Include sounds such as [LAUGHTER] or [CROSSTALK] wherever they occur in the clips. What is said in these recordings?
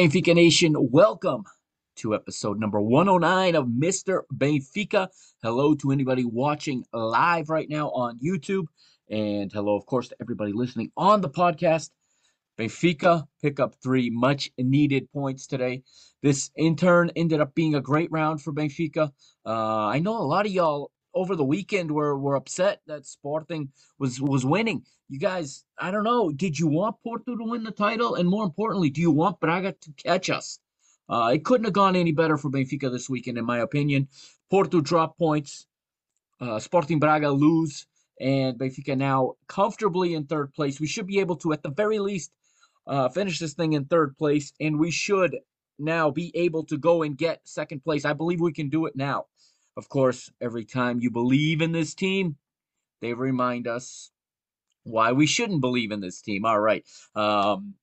Benfica Nation? Welcome to episode number 109 of Mr. Benfica. Hello to anybody watching live right now on YouTube. And hello, of course, to everybody listening on the podcast. Benfica pick up three much needed points today. This in turn ended up being a great round for Benfica. Uh, I know a lot of y'all over the weekend were, were upset that Sporting was was winning. You guys, I don't know. Did you want Porto to win the title? And more importantly, do you want Braga to catch us? Uh, it couldn't have gone any better for Benfica this weekend, in my opinion. Porto drop points. Uh, Sporting Braga lose. And Benfica now comfortably in third place. We should be able to, at the very least, uh, finish this thing in third place. And we should now be able to go and get second place. I believe we can do it now. Of course, every time you believe in this team, they remind us why we shouldn't believe in this team. All right. Um,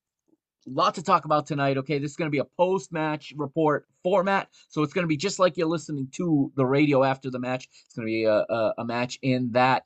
lot to talk about tonight. Okay, this is going to be a post-match report format, so it's going to be just like you're listening to the radio after the match. It's going to be a, a, a match in that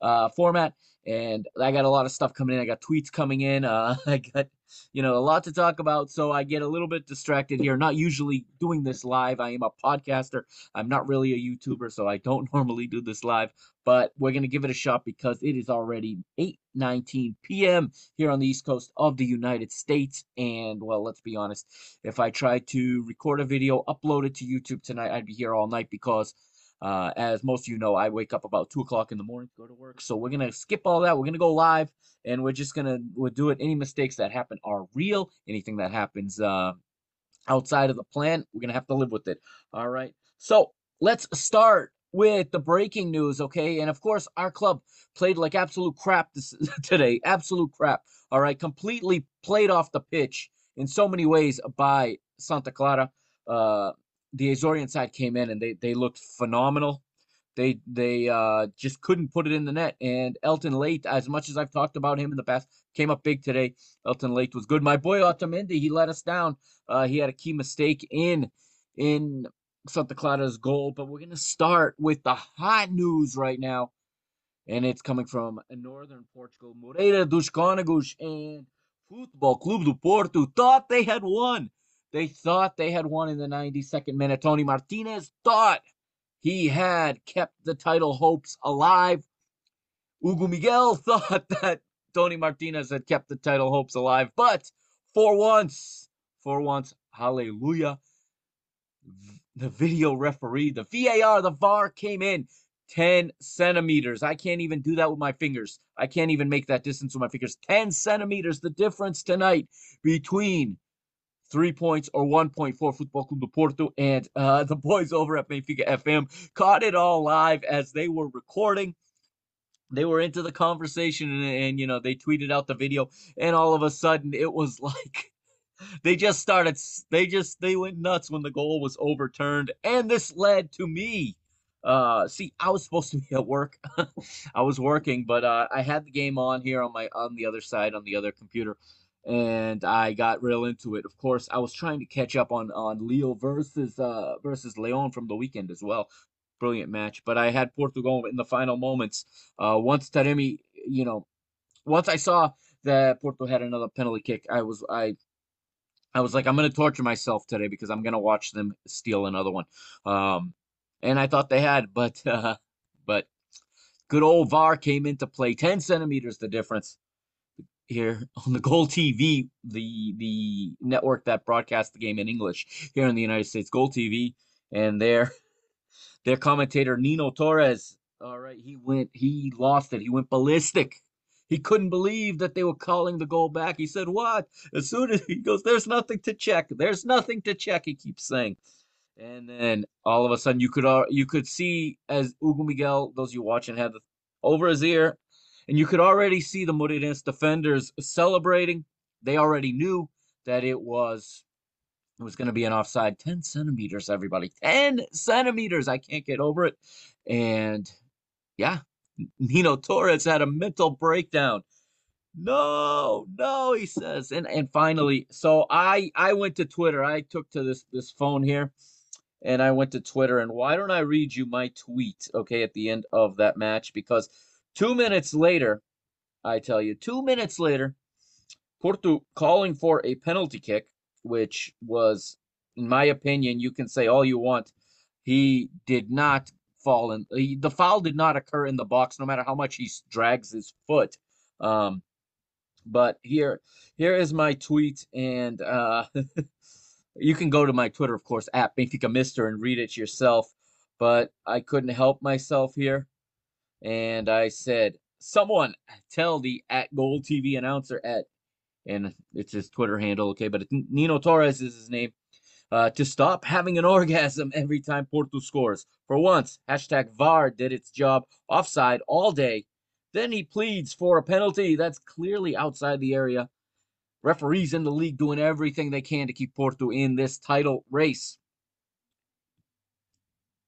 uh, format, and I got a lot of stuff coming in. I got tweets coming in. Uh, [LAUGHS] I got you know a lot to talk about, so I get a little bit distracted here. Not usually doing this live. I am a podcaster. I'm not really a YouTuber, so I don't [LAUGHS] normally do this live. But we're gonna give it a shot because it is already 8:19 p.m. here on the East Coast of the United States. And well, let's be honest. If I tried to record a video, upload it to YouTube tonight, I'd be here all night because uh, as most of you know, I wake up about two o'clock in the morning to go to work. So we're gonna skip all that. We're gonna go live, and we're just gonna we'll do it. Any mistakes that happen are real. Anything that happens uh, outside of the plan, we're gonna have to live with it. All right. So let's start with the breaking news, okay? And of course, our club played like absolute crap this [LAUGHS] today. Absolute crap. All right, completely played off the pitch in so many ways by Santa Clara. Uh, the Azorian side came in and they they looked phenomenal. They they uh, just couldn't put it in the net. And Helton Leite, as much as I've talked about him in the past, came up big today. Helton Leite was good. My boy Otamendi, he let us down. Uh, he had a key mistake in in Santa Clara's goal. But we're gonna start with the hot news right now, and it's coming from northern Portugal. Moreira dos Cónegos and Football Club do Porto thought they had won. They thought they had won in the 92nd minute. Toni Martinez thought he had kept the title hopes alive. Hugo Miguel [LAUGHS] thought that Toni Martinez had kept the title hopes alive. But for once, for once, hallelujah, the video referee, the VAR, the VAR came in 10 centimeters. I can't even do that with my fingers. I can't even make that distance with my fingers. 10 centimeters, the difference tonight between three points or one point for Football Club de Porto. And uh, the boys over at Benfica FM caught it all live as they were recording. They were into the conversation and, and, you know, they tweeted out the video. And all of a sudden, it was [LAUGHS] like they just started, they just, they went nuts when the goal was overturned. And this led to me. Uh, see, I was supposed to be at work. [LAUGHS] I was working, but uh, I had the game on here on my on the other side on the other computer and I got real into it. Of course, I was trying to catch up on on Leo versus uh versus Leon from the weekend as well. Brilliant match, but I had Portugal in the final moments. Uh, once Taremi, you know, once I saw that Porto had another penalty kick, I was I I was like, I'm gonna torture myself today because I'm gonna watch them steal another one. Um, and I thought they had, but [LAUGHS] uh, but good old VAR came into play. Ten centimeters the difference here [LAUGHS] on the GolTV, the the network that broadcasts the game in English here in the United States, GolTV, and their [LAUGHS] their commentator Nino Torres. All right, he went, he lost it. He went ballistic. He couldn't believe that they were calling the goal back. He said, "What?" As soon as [LAUGHS] he goes, "There's nothing to check. There's nothing to check." He keeps saying, and then all of a sudden, you could uh, you could see as Hugo Miguel, those you watching, had the, over his ear and you could already see the Moreirense defenders celebrating. They already knew that it was it was going to be an offside. 10 centimeters everybody. 10 centimeters. I can't get over it. And yeah nino torres had a mental breakdown. No no he says. And and finally so i i went to twitter. I took to this this phone here and i went to twitter. And why don't i read you my tweet okay at the end of that match? Because Two minutes later, I tell you, two minutes later, Porto calling for a penalty kick, which was, in my opinion, you can say all you want. He did not fall in. He, the foul did not occur in the box, no matter how much he drags his foot. Um, but here, here is my tweet, and uh, [LAUGHS] you can go to my Twitter, of course, at Benfica Mister, and read it yourself. But I couldn't help myself here and I said, "Someone tell the at GolTV announcer at," and it's his Twitter handle, okay, but Nino Torres is his name, uh, to stop having an [LAUGHS] orgasm every time Porto scores. For once, hashtag VAR did its job offside all day. Then he pleads for a penalty that's clearly outside the area. Referees in the league doing everything they can to keep Porto in this title race.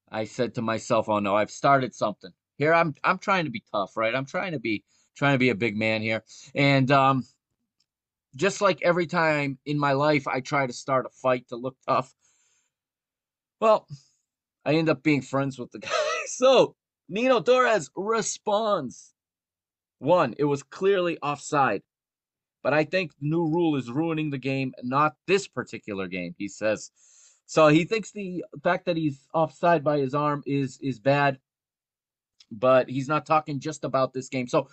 I said to myself, "Oh no, I've started something." Here I'm I'm trying to be tough, right? I'm trying to be trying to be a big man here. And um just like every time in my life I try to start a fight to look tough. Well, I end up being friends with the [LAUGHS] guy. So Nino Torres responds. One, it was clearly offside. But I think the new rule is ruining the game, not this particular game, he says. So he thinks the fact that he's offside by his arm is is bad but he's not talking just about this game. So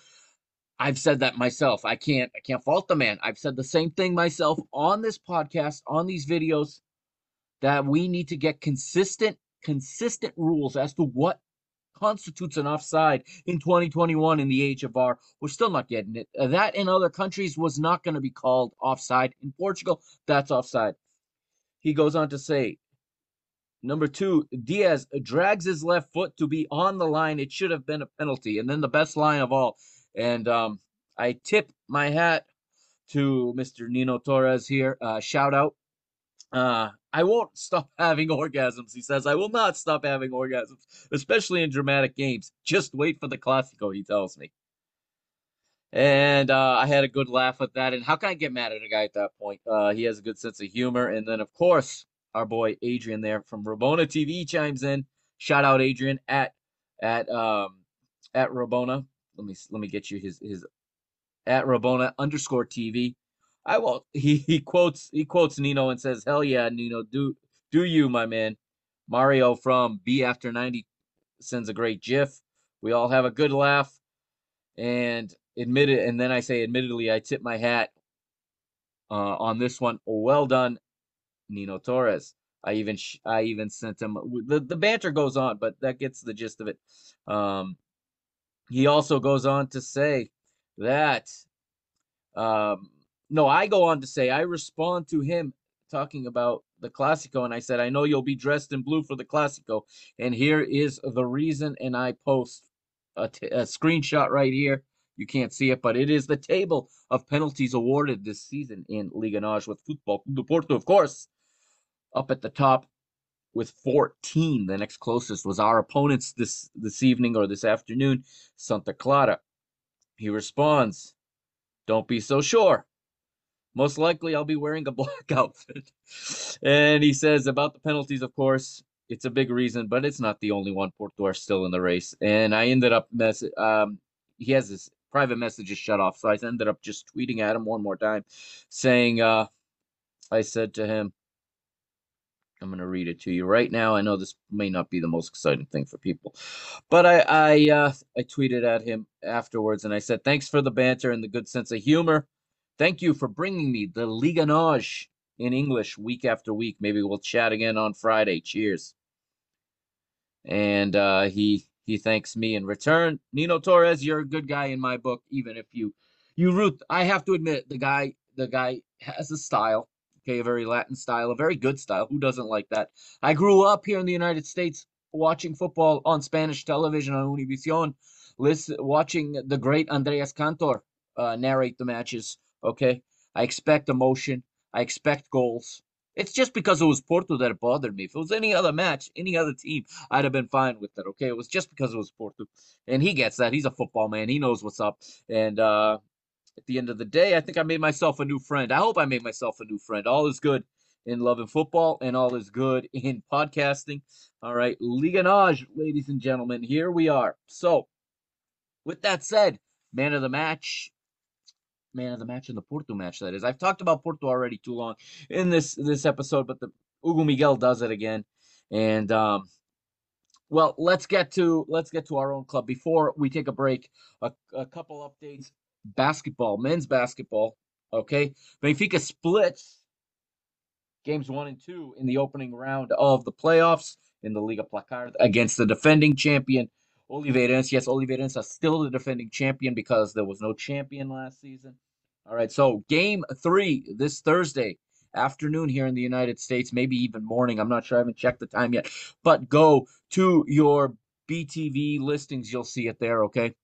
I've said that myself. I can't I can't fault the man. I've said the same thing myself on this podcast, on these videos that we need to get consistent consistent rules as to what constitutes an offside in 2021 in the age of VAR. We're still not getting it. Uh, that in other countries was not going to be called offside. In Portugal, that's offside. He goes on to say, Number two, Diaz drags his left foot to be on the line. It should have been a penalty. And then the best line of all. And um, I tip my hat to Mr. Nino Torres here. Uh, shout out. Uh, I won't stop [LAUGHS] having orgasms, he says. I will not stop having orgasms, especially in dramatic games. Just wait for the Classico, he tells me. And uh, I had a good laugh at that. And how can I get mad at a guy at that point? Uh, he has a good sense of humor. And then, of course, our boy Adrian there from Rabona TV chimes in. Shout out Adrian at at um at Rabona. Let me let me get you his his at Rabona underscore TV. I will [LAUGHS] he he quotes he quotes Nino and says, Hell yeah, Nino, do do you, my man. Mario from B After 90 sends a great GIF. We all have a good laugh. And admit it, and then I say, admittedly, I tip my hat uh, on this one. Well done, Nino Torres. I even I even sent him the the banter goes on, but that gets the gist of it. Um, he also goes on to say that um, no, I go on to say I respond to him talking about the Classico, and I said I know you'll be dressed in blue for the Classico, and here is the reason. And I post a, t- a screenshot right here. You can't see it, but it is the table of penalties awarded this season in Liga NOS with Football do Porto, of course, up at the top with 14. The next closest was our opponents this this evening or this afternoon, Santa Clara. He responds, "Don't be so sure. Most likely, I'll be wearing a [LAUGHS] black outfit." and he says about the penalties, of course, it's a big reason, but it's not the only one. Porto are still in the race, and I ended up mess. Um, he has his private messages shut off, so I ended up just tweeting at him one more time, saying, uh, "I said to him." I'm going to read it to you right now. I know this may not be the most exciting thing for people, but I I uh, I tweeted at him afterwards and I said, "Thanks for the banter and the good sense of humor. Thank you for bringing me the Liga NOS in English week after week. Maybe we'll chat again on Friday. Cheers." And uh, he he thanks me in return. Nino Torres, you're a good guy in my book, even if you you root. I have to admit, the guy the guy has a style Okay, a very Latin style, a very good style. Who doesn't like that? I grew up here in the United States watching football on Spanish television on Univision, listen, watching the great Andrés Cantor uh, narrate the matches. Okay, I expect emotion. I expect goals. It's just because it was Porto that it bothered me. If it was any other match, any other team, I'd have been fine with it. Okay, it was just because it was Porto, and he gets that. He's a football man. He knows what's up, and uh, at the end of the day, I think I made myself a new friend. I hope I made myself a new friend. All is good in love and football, and all is good [LAUGHS] in podcasting. All right, Liga NOS, ladies and gentlemen, here we are. So, with that said, man of the match, man of the match in the Porto match. That is, I've talked about Porto already too long in this this episode, but the Hugo Miguel does it again, and um, well, let's get to let's get to our own club before we take a break. A, a couple updates basketball, men's basketball. Okay, Benfica splits games one and two in the opening round of the playoffs in the Liga Placard against the defending champion Oliveirense. Yes, Oliveirense are still the defending champion because there was no champion last season. All right, so game three this Thursday afternoon here in the United States, maybe even morning. I'm not sure. I haven't checked the time yet. But go to your BTV listings. You'll see it there, okay?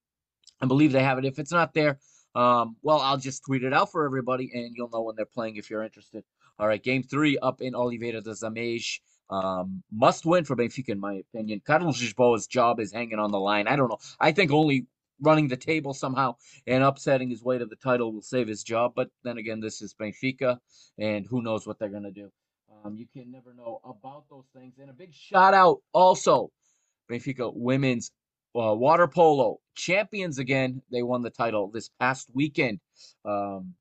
I believe they have it. If it's not there, um, well, I'll just tweet it out for everybody, and you'll know when they're playing if you're interested. All right, game three up in Oliveira de Azeméis. Um, must win for Benfica, in my opinion. Carlos Lisboa's job is hanging on the line. I don't know. I think only running the table somehow and upsetting his way to the title will save his job. But then again, this is Benfica, and who knows what they're going to do. Um, you can never know about those things. And a big shout out also, Benfica women's uh, water polo champions again. They won the title this past weekend. Um,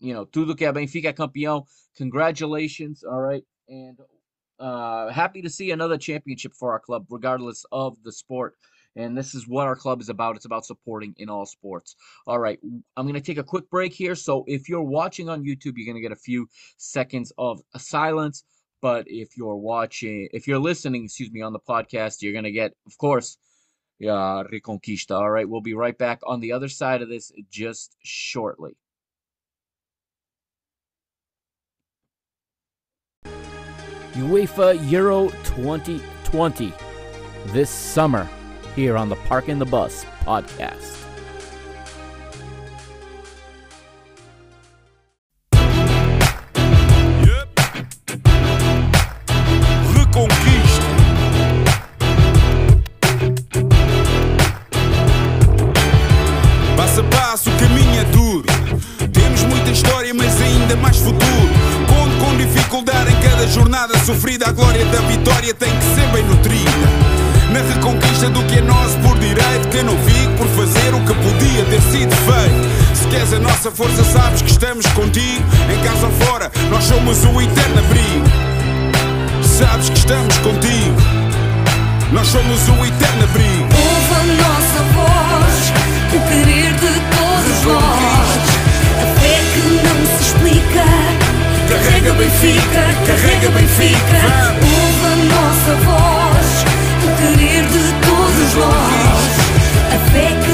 you know, tudo que é Benfica campeão. Congratulations. All right. And uh, happy to see another championship for our club, regardless of the sport. And this is what our club is about. It's about supporting in all sports. All right. I'm going to take a quick break here. So if you're watching on YouTube, you're going to get a few seconds of silence. But if you're watching, if you're listening, excuse me, on the podcast, you're going to get, of course, yeah, Reconquista. All right, we'll be right back on the other side of this just shortly. UEFA Euro 2020 this summer here on the Parking the Bus podcast. Se queres a nossa força, sabes que estamos contigo. Em casa ou fora, nós somos o eterno abrigo. Sabes que estamos contigo. Nós somos o eterno abrigo. Ouve a nossa voz, o querer de todos nós. A fé que não se explica carrega Benfica, carrega Benfica. Ouve a nossa voz, o querer de todos nós. A fé que.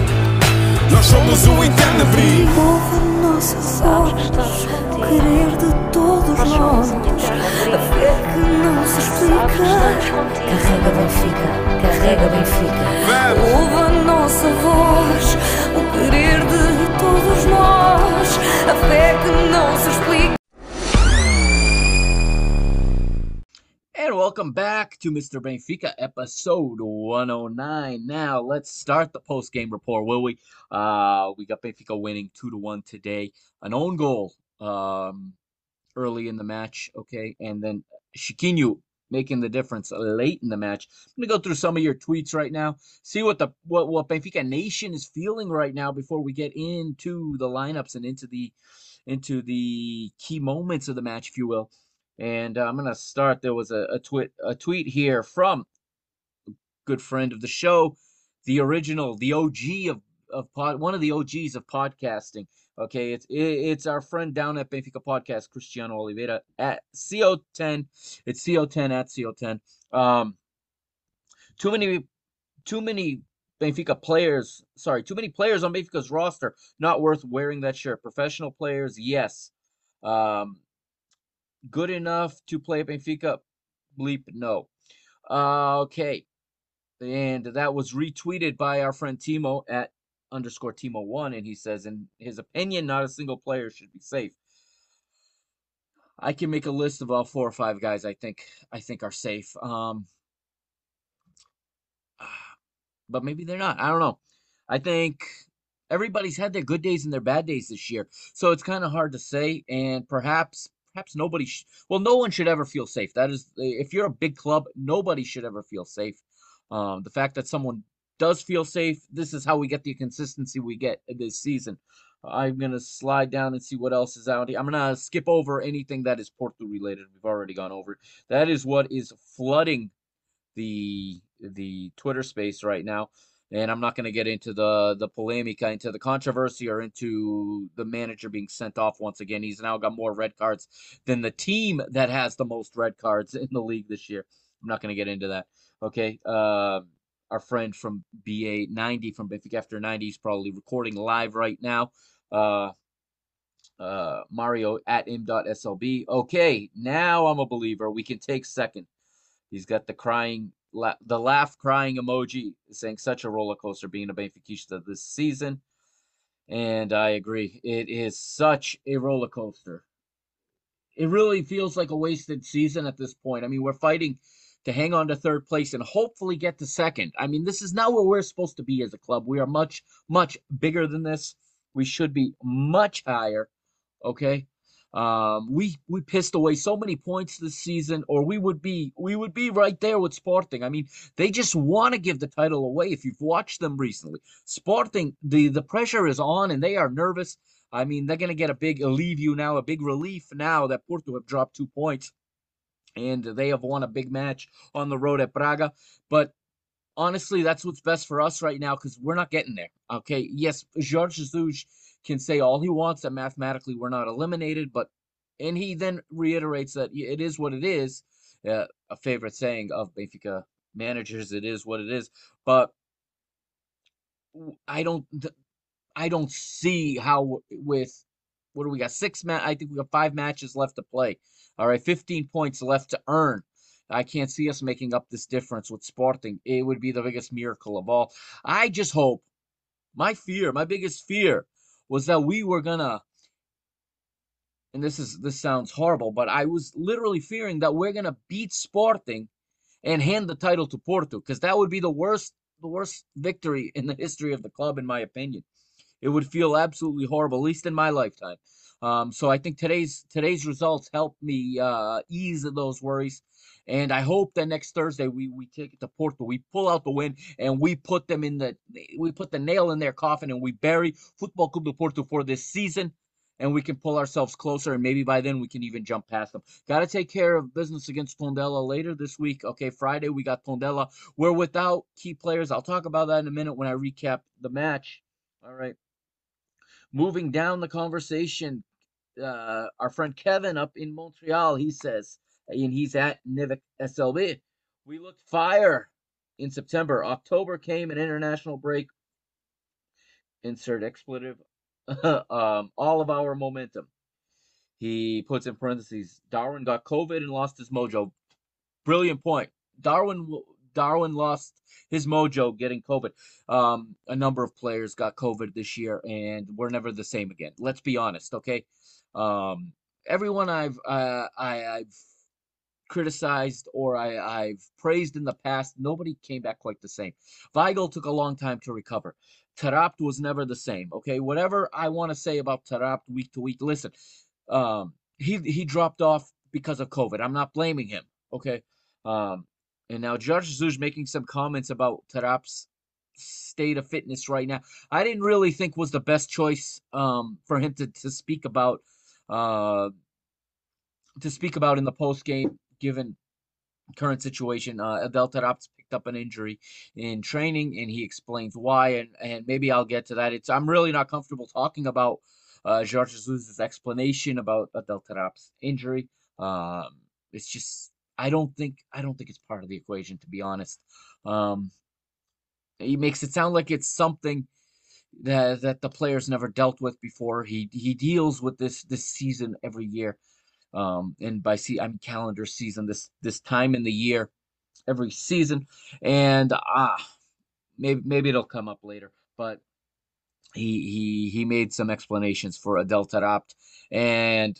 somos o eterno abrigo. Ouve a nossa voz, o querer de todos nós. A fé que não se explica. Carrega Benfica, carrega Benfica. Ouve a nossa voz, o querer de todos nós. A fé que não se explica. Welcome back to Mr. Benfica episode 109. Now let's start the post game report, will we? Uh, we got Benfica winning two to one today. An own goal um, early in the match, okay, and then Chiquinho making the difference late in the match. I'm gonna go through some of your tweets right now, see what the what what Benfica Nation is feeling right now before we get into the lineups and into the into the key moments of the match, if you will. And uh, I'm gonna start. There was a, a tweet a tweet here from a good friend of the show, the original, the OG of of pod, one of the OGs of podcasting. Okay, it's it, it's our friend down at Benfica Podcast, Cristiano Oliveira at CO10. It's CO10 at CO10. Um, too many, too many Benfica players. Sorry, too many players on Benfica's roster not worth wearing that shirt. Professional players, yes. Um, good enough to play at Benfica? Bleep, no. Uh, okay. And that was retweeted by our friend Timo at underscore Timo1. And he says, in his opinion, not a single player should be safe. I can make a list of all four or five guys I think I think are safe. Um, [SIGHS] but maybe they're not. I don't know. I think everybody's had their good days and their bad days this year, so it's kind of hard to say. And perhaps, perhaps nobody. Sh- well, no one should ever feel safe. That is, if you're a big club, nobody should ever feel safe. Um, the fact that someone does feel safe, this is how we get the consistency we get this season. I'm gonna slide down and see what else is out here. I'm gonna skip over anything that is Porto related. We've already gone over. That is what is flooding the the Twitter space right now. And I'm not going to get into the the polemica, into the controversy, or into the manager being sent off once again. He's now got more red cards than the team that has the most red cards in the league this year. I'm not going to get into that. Okay. Uh, our friend from BA90 from Benfica After 90 is probably recording live right now. Uh, uh, Mario at m.slb. Okay, now I'm a believer. We can take second. He's got the crying, la- the laugh crying emoji, saying such a roller coaster being a Benfica this season. And I agree. It is such a roller coaster. It really feels like a wasted season at this point. I mean, we're fighting to hang on to third place and hopefully get to second. I mean, this is not where we're supposed to be as a club. We are much, much bigger than this. We should be much higher. Okay. Um, we we pissed away so many points this season, or we would be we would be right there with Sporting. I mean, they just want to give the title away. If you've watched them recently, Sporting, the the pressure is on, and they are nervous. I mean, they're gonna get a big alivio now, a big relief now that Porto have dropped two points, and they have won a big match on the road at Braga. But honestly, that's what's best for us right now because we're not getting there. Okay, yes, Jorge Jesus can say all he wants that mathematically we're not eliminated, but and he then reiterates that it is what it is. Uh, a favorite saying of Benfica managers, it is what it is. But I don't, I don't see how with what do we got? Six ma- I think we got five matches left to play. All right, fifteen points left to earn. I can't see us making up this difference with Sporting. It would be the biggest miracle of all. I just hope. My fear, my biggest fear, was that we were gonna and this is this sounds horrible, but I was literally fearing that we're gonna beat Sporting and hand the title to Porto because that would be the worst the worst victory in the history of the club, in my opinion. It would feel absolutely horrible, at least in my lifetime. Um, so I think today's today's results help me uh, ease those worries. And I hope that next Thursday we we take it to Porto, we pull out the win, and we put them in the we put the nail in their coffin, and we bury Football Club de Porto for this season and we can pull ourselves closer, and maybe by then we can even jump past them. Got to take care of business against Tondela later this week. Okay, Friday we got Tondela. We're without key players. I'll talk about that in a minute when I recap the match. All right. Moving down the conversation, uh, our friend Kevin up in Montreal, he says, and he's at Nivik SLB. We looked fire in September. October came an international break. Insert expletive [LAUGHS] um, all of our momentum. He puts in parentheses, Darwin got COVID and lost his mojo. Brilliant point. Darwin Darwin lost his mojo getting COVID. Um, a number of players got COVID this year, and we're never the same again. Let's be honest, okay? Um, everyone I've uh, I, I've criticized or I, I've praised in the past, nobody came back quite the same. Weigl took a long time to recover. Taarabt was never the same. Okay, whatever I want to say about Taarabt week to week, listen, um, he he dropped off because of COVID. I'm not blaming him. Okay, um, and now Jorge Jesus making some comments about Taarabt's state of fitness right now. I didn't really think was the best choice um, for him to to speak about uh, to speak about in the post game, given current situation. Uh, Adel Taarabt's picked up an injury in training, and he explains why. And and maybe I'll get to that. It's I'm really not comfortable talking about uh, Jorge Jesus' explanation about Adel Taarabt's injury. Um, it's just I don't think I don't think it's part of the equation to be honest. Um, he makes it sound like it's something that that the players never dealt with before. He he deals with this this season every year um, and by see I'm calendar season this this time in the year every season and ah maybe maybe it'll come up later but he he he made some explanations for Adel Taarabt and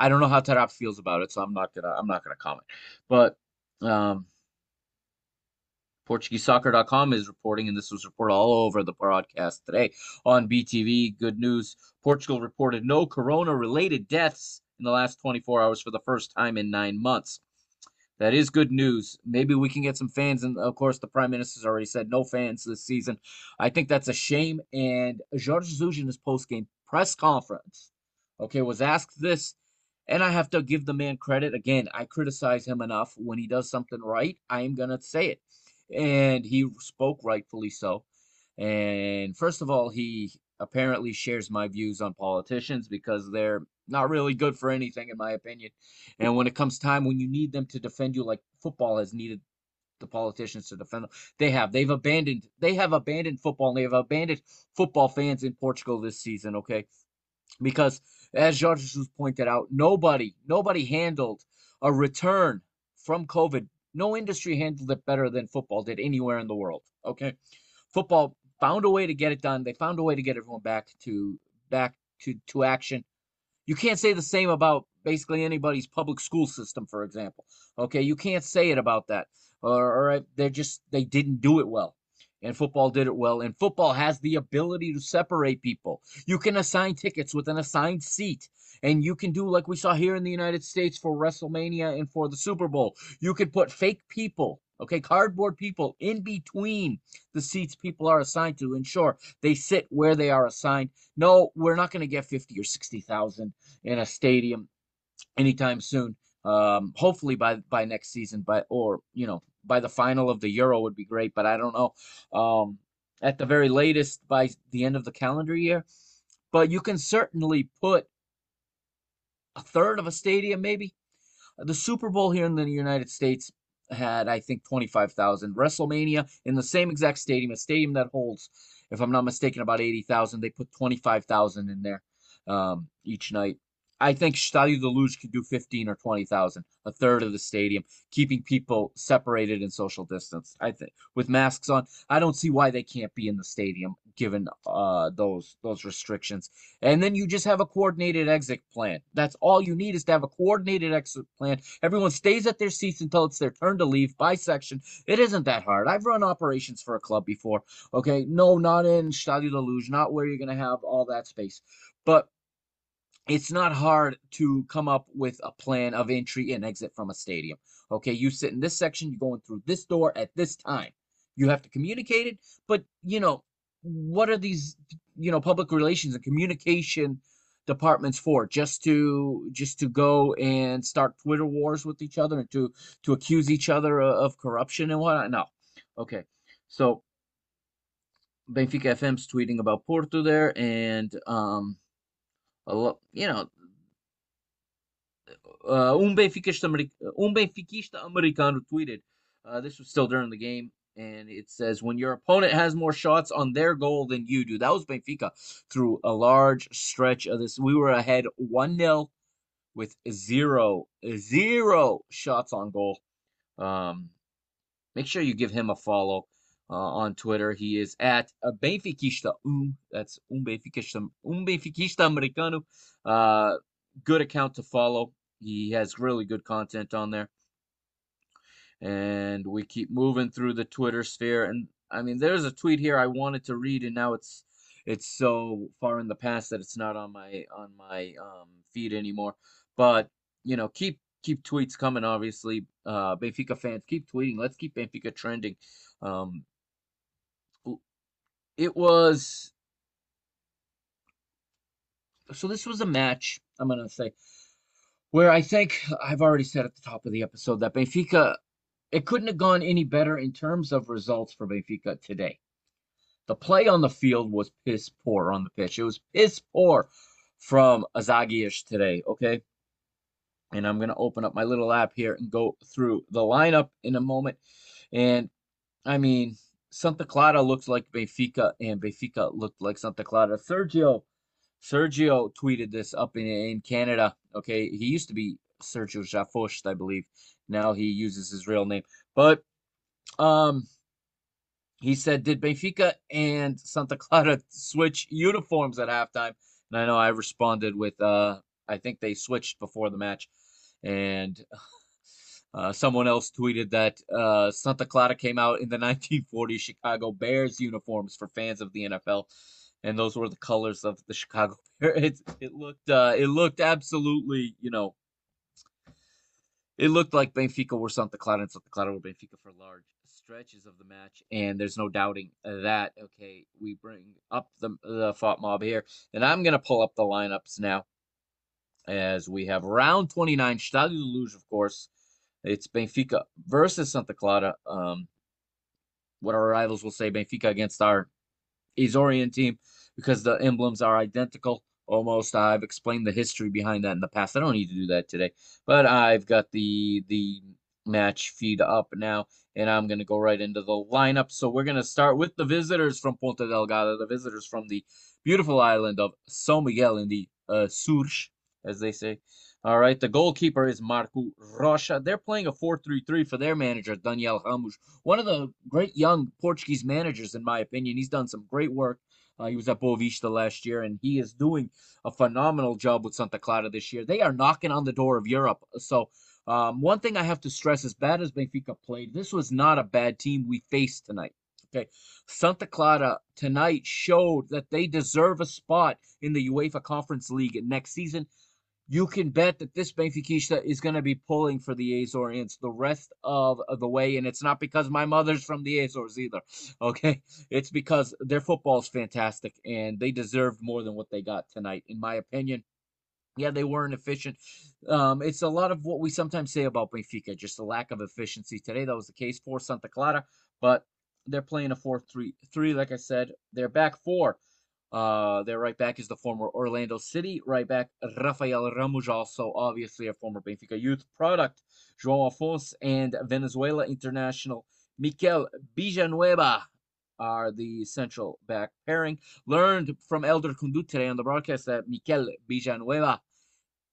I don't know how Taarabt feels about it so I'm not gonna I'm not gonna comment but um PortugueseSoccer.com is reporting, and this was reported all over the broadcast today on BTV. Good news Portugal reported no corona related deaths in the last 24 hours for the first time in nine months. That is good news. Maybe we can get some fans. And of course, the prime minister's already said no fans this season. I think that's a shame. And Jorge Jesus in his post game press conference, okay, was asked this. And I have to give the man credit. Again, I criticize him enough. When he does something right, I am going to say it and he spoke rightfully so. And first of all, he apparently shares my views on politicians because they're not really good for anything, in my opinion. And when it comes time when you need them to defend you, like football has needed the politicians to defend them, they have. They've abandoned. They have abandoned football. and They have abandoned football fans in Portugal this season. Okay, because as Jesus pointed out, nobody, nobody handled a return from COVID no industry handled it better than football did anywhere in the world. Okay, football found a way to get it done. They found a way to get everyone back to back to to action. You can't say the same about basically anybody's public school system, for example. Okay, you can't say it about that. Or, or they just they didn't do it well and football did it well. And football has the ability to separate people. You can assign tickets with an assigned seat. And you can do like we saw here in the United States for WrestleMania and for the Super Bowl. You could put fake people, okay, cardboard people in between the seats people are assigned to. And sure, they sit where they are assigned. No, we're not going to get 50 or 60,000 in a stadium anytime soon. Um, hopefully by by next season, but or you know by the final of the Euro would be great, but I don't know. Um, at the very latest by the end of the calendar year. But you can certainly put a third of a stadium, maybe. The Super Bowl here in the United States had, I think, 25,000. WrestleMania in the same exact stadium, a stadium that holds, if I'm not mistaken, about 80,000. They put 25,000 in there um, each night. I think Stadio de Luz could do 15 or 20,000, a third of the stadium, keeping people separated in social distance. I think with masks on, I don't see why they can't be in the stadium given uh, those those restrictions. And then you just have a coordinated exit plan. That's all you need is to have a coordinated exit plan. Everyone stays at their seats until it's their turn to leave by section. It isn't that hard. I've run operations for a club before. Okay, no, not in Stadio de Luz, not where you're gonna have all that space, but it's not hard to come up with a plan of entry and exit from a stadium. Okay, you sit in this section, you're going through this door at this time. You have to communicate it, but you know, what are these you know public relations and communication departments for just to just to go and start twitter wars with each other and to to accuse each other of corruption and whatnot no okay so benfica fm's tweeting about porto there and um you know uh, um benfiquista, um benfiquista americano tweeted uh, this was still during the game and it says when your opponent has more shots on their goal than you do. That was Benfica through a large stretch of this. We were ahead 1 0 with zero, zero shots on goal. Um, make sure you give him a follow on Twitter. He is at uh, Benfiquista Um. That's Um Benfiquista, um Benfiquista Americano. Uh, good account to follow. He has really good content on there and we keep moving through the Twitter sphere. And I mean, there's a tweet here I wanted to read, and now it's it's so far in the past that it's not on my on my um, feed anymore. But you know, keep keep tweets coming. Obviously, uh, Benfica fans, keep tweeting. Let's keep Benfica trending. Um, it was so. This was a match. I'm gonna say where I think I've already said at the top of the episode that Benfica it couldn't have gone any better in terms of results for Benfica today. The play on the field was piss poor on the pitch. It was piss poor from Azagias today, okay? And I'm going to open up my little app here and go through the lineup in a moment. And I mean, Santa Clara looks like Benfica, and Benfica looked like Santa Clara. Sergio, Sergio tweeted this up in, in Canada. Okay, he used to be Sergio Jafost, I believe. Now he uses his real name. But um he said, Did Benfica and Santa Clara [LAUGHS] switch uniforms at halftime? And I know I responded with uh I think they switched before the match. And uh, someone else tweeted that uh, Santa Clara came out in the [LAUGHS] 1940 Chicago Bears uniforms for fans of the NFL, and those were the colors of the Chicago [LAUGHS] Bears. It, it looked uh, it looked absolutely you know it looked like Benfica were Santa Clara and Santa Clara were Benfica for large stretches of the match, and there's no doubting that. Okay, we bring up the the FotMob here, and I'm gonna pull up the lineups now, as we have round 29, Stadio de Luz, of course. It's Benfica versus Santa Clara. Um, what our rivals will say, Benfica against our Azorian team, because the emblems are identical almost. I've explained the history behind that in the past. I don't need to do that today, but I've got the the match feed up now, and I'm gonna go right into the lineup. So we're gonna start with the visitors from Ponta Delgada, the visitors from the beautiful island of São Miguel in the uh, as they say. All right, the goalkeeper is Marco Rocha. They're playing a 4-3-3 for their manager, Daniel Ramos. One of the great young Portuguese managers, in my opinion. He's done some great work uh, he was at Boavista last year, and he is doing a phenomenal job with Santa Clara this year. They are knocking on the door of Europe. So, um, one thing I have to stress as bad as Benfica played, this was not a bad team we faced tonight. Okay. Santa Clara tonight showed that they deserve a spot in the UEFA Conference League next season you can bet that this Benfica is going to be pulling for the Azorians the rest of, of the way. And it's not because my mother's from the Azores either. [LAUGHS] Okay. It's because their football is fantastic and they deserved more than what they got tonight, in my opinion. Yeah, they weren't efficient. Um, it's a lot of what we sometimes say about Benfica, just a lack of efficiency. Today, that was the case for Santa Clara, but they're playing a 4 3 3, like I said. They're back four uh, their right back is the former Orlando City right back Rafael Ramos, also obviously a former Benfica youth product. João Afonso and Venezuela international Mikel Villanueva are the central back pairing. Learned from Elder Kundu today on the broadcast that Mikel Villanueva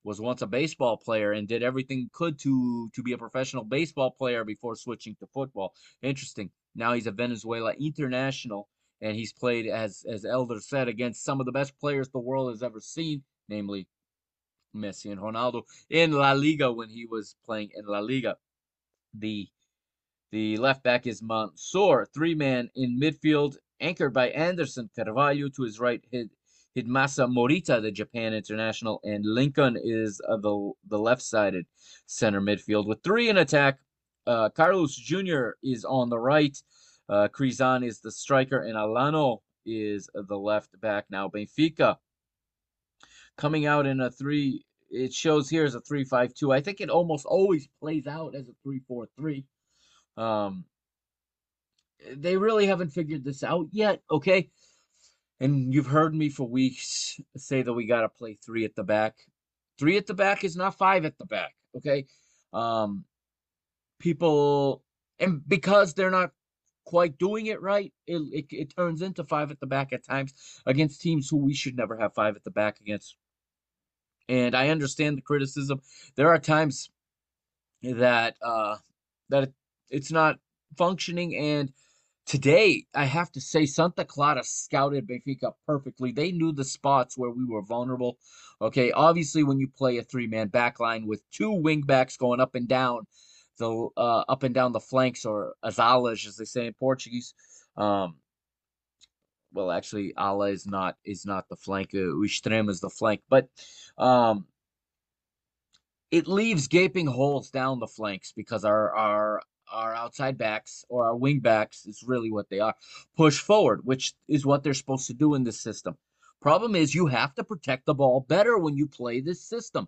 was once a baseball player and did everything could to to be a professional baseball player before switching to football. Interesting. Now he's a Venezuela international and he's played as as Elder said against some of the best players the world has ever seen, namely Messi and Ronaldo in La Liga when he was playing in La Liga. The the left back is Mansour, three man in midfield, anchored by Anderson Carvalho to his right. Hid, Hidemasa Morita, the Japan international, and Lincoln is uh, the the left sided center midfield with three in attack. Uh, Carlos Jr. is on the right. Uh, Crysan is the striker, and Alano is the left back. Now Benfica coming out in a three. It shows here as a three-five-two. I think it almost always plays out as a three-four-three. Um, they really haven't figured this out yet. Okay, and you've heard me for weeks say that we got to play three at the back. Three at the back is not five at the back. Okay, um, people and because they're not quite doing it right, it, it, it turns into five at the back at times against teams who we should never have five at the back against. And I understand the criticism. There are times that uh, that it, it's not functioning, and today I have to say Santa Clara scouted Benfica perfectly. They knew the spots where we were vulnerable. Okay, obviously when you play a three-man back line with two wing backs going up and down the uh, up and down the flanks, or as alas, as they say in Portuguese. Um, well, actually, ala is not is not the flank. Uh, is the flank, but um, it leaves gaping holes down the flanks because our our our outside backs or our wing backs is really what they are push forward, which is what they're supposed to do in this system. Problem is, you have to protect the ball better when you play this system.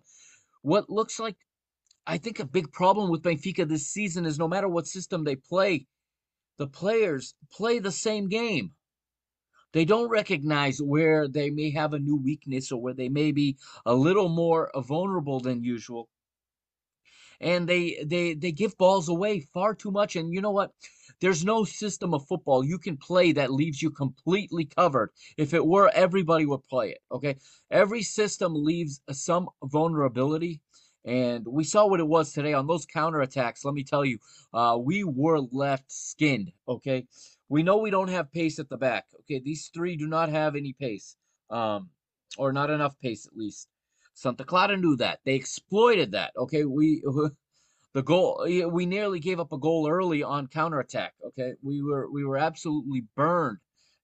What looks like, I think, a big problem with Benfica this season is no matter what system they play, the players play the same game. They don't recognize where they may have a new weakness or where they may be a little more vulnerable than usual. And they they they give balls away far too much. And you know what? There's no system of football you can play that leaves you completely covered. If it were, everybody would play it. Okay. Every system leaves some vulnerability. And we saw what it was today on those counterattacks. Let me tell you, uh, we were left skinned. Okay. We know we don't have pace at the back. Okay. These three do not have any pace, um, or not enough pace at least. Santa Clara knew that. They exploited that. Okay. We. [LAUGHS] the goal we nearly gave up a goal early on counterattack okay we were we were absolutely burned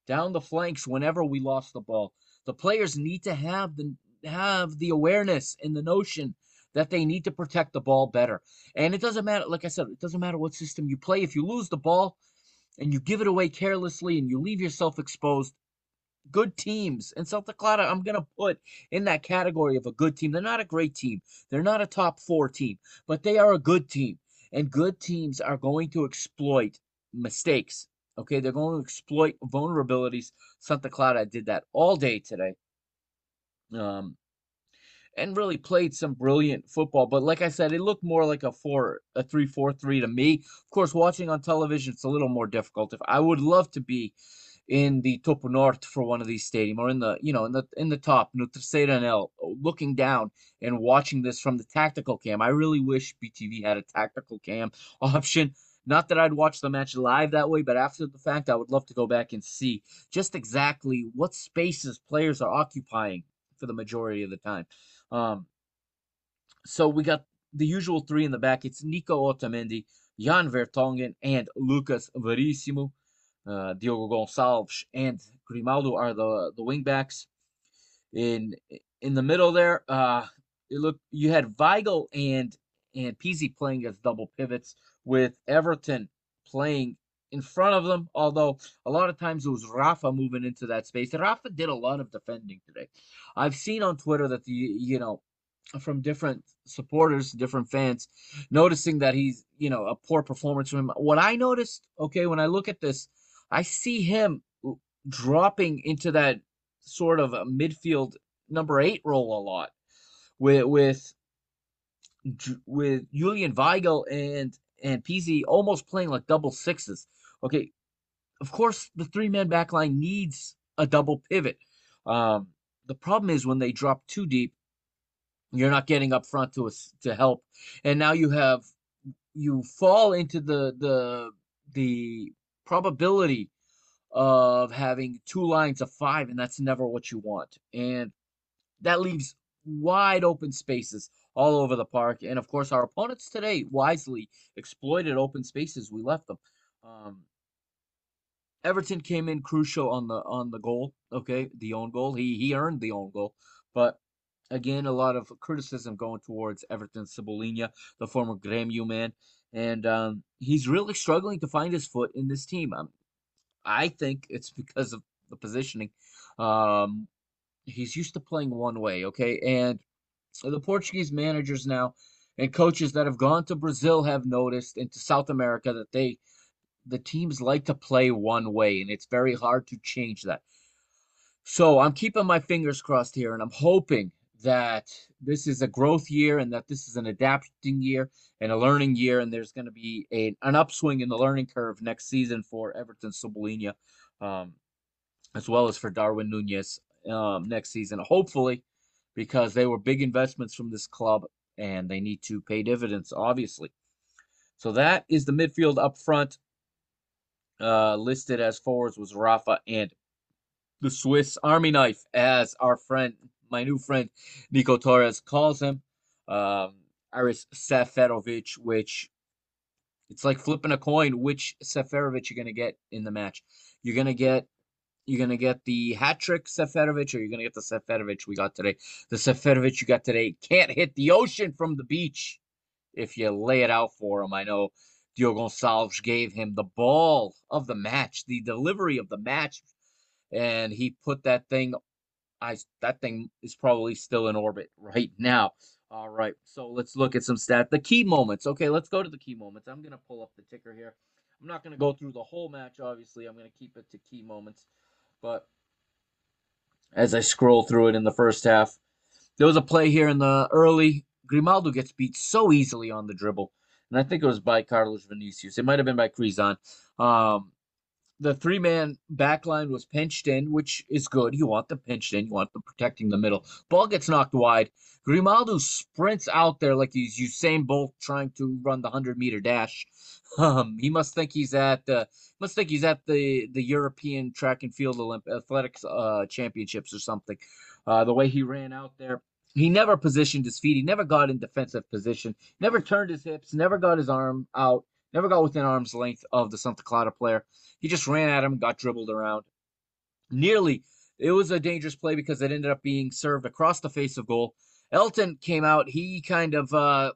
down the flanks whenever we lost the ball the players need to have the have the awareness and the notion that they need to protect the ball better and it doesn't matter like i said it doesn't matter what system you play if you lose the ball and you give it away carelessly and you leave yourself exposed good teams. And Santa Clara, I'm going to put in that category of a good team. They're not a great team, they're not a top four team, but they are a good team. And good teams are going to exploit mistakes. Okay, they're going to exploit vulnerabilities. Santa Clara did that all day today. Um, and really played some brilliant football. But like I said, it looked more like a four, a three, four, three to me. Of course, watching on television, it's a little more difficult. If I would love to be in the Topo Norte for one of these stadium or in the you know in the in the top no anel uh, looking down and watching this from the tactical cam i really wish btv had a tactical cam [LAUGHS] option not that i'd watch the match live that way but after the fact i would love to go back and see just exactly what spaces players are occupying for the majority of the time um so we got the usual three in the back it's nico otamendi jan vertonghen and lucas verissimo uh, Diogo Gonçalves and Grimaldo are the the wingbacks. In in the middle there, uh, it looked you had Weigl and and Pizzi playing as double pivots with Everton playing in front of them. Although a lot of times it was Rafa moving into that space. Rafa did a lot of defending today. I've seen on Twitter that the you know from different supporters, different fans, noticing that he's you know a poor performance from him. What I noticed, okay, when I look at this, I see him dropping into that sort of midfield number eight role a lot with with with Julian Weigl and and Pizzi almost playing like double sixes. Okay, of course the three man back line needs a double pivot. Um, the problem is when they drop too deep, you're not getting up front to us to help, and now you have you fall into the the the probability of having two lines of five, and that's never what you want. And that leaves wide open spaces all over the park. And of course, our opponents today wisely exploited open spaces. We left them. Um, Everton came in crucial on the on the goal. Okay, the own goal. He he earned the own goal, but again, a lot of criticism going towards Everton Cebolinha, the former Grêmio man, and um, he's really struggling to find his foot in this team. Um, I think it's because of the positioning. Um, he's used to playing one way, okay, and the Portuguese managers now and coaches that have gone to Brazil have noticed into South America that they the teams like to play one way, and it's very hard to change that. So I'm keeping my fingers crossed here, and I'm hoping that this is a growth year and that this is an adapting year and a learning year, and there's going to be a, an upswing in the learning curve next season for Everton Cebolinha, um, as well as for Darwin Nunez um, next season, hopefully, because they were big investments from this club and they need to pay dividends, obviously. So that is the midfield up front uh, listed as forwards was Rafa and the Swiss Army knife, as our friend, my new friend Nico Torres calls him, um, Aris Seferovic, which it's like flipping a coin which Seferovic you're gonna get in the match. You're gonna get you're gonna get the hat trick Seferovic, or you're gonna get the Seferovic we got today. The Seferovic you got today can't hit the ocean from the beach if you lay it out for him. I know Diogo Gonçalves gave him the ball of the match, the delivery of the match, and he put that thing. I that thing is probably still in orbit [LAUGHS] right now. All right, so let's look at some stats. The key moments. Okay, let's go to the key moments. I'm gonna pull up the ticker here. I'm not gonna go through the whole match. Obviously, I'm gonna keep it to key moments, but as I scroll through it in the first half, there was a play here in the early. Grimaldo gets beat so easily on the dribble and I think it was by Carlos Vinicius. It might have been by Crysan. Um, the three man back line was pinched in, which is good. You want the pinched in, you want the protecting the middle. Ball gets knocked wide. Grimaldo sprints out there like he's Usain Bolt trying to run the hundred meter dash. [LAUGHS] Um, he must think he's at the must think he's at the the European Track and Field Olymp- Athletics uh, Championships or something. Uh, the way he ran out there, he never positioned his feet. He never got in defensive position. Never turned his hips. Never got his arm out. Never got within arm's length of the Santa Clara player. He just ran at him, got dribbled around. Nearly, it was a dangerous play because it ended up being served across the face of goal. Helton came out. He kind of, uh,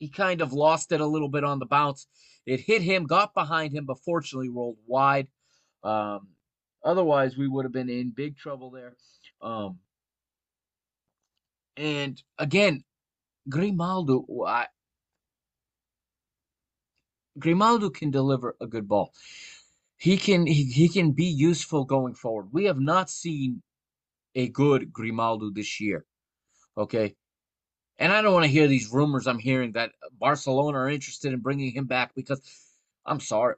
he kind of lost it a little bit on the bounce. It hit him, got behind him, but fortunately rolled wide. Um, otherwise, we would have been in big trouble there. Um, and again, Grimaldo, I, Grimaldo can deliver a good ball. He can he, he can be useful going forward. We have not seen a good Grimaldo this year. Okay. And I don't want to hear these rumors I'm hearing that Barcelona are interested in bringing him back because I'm sorry.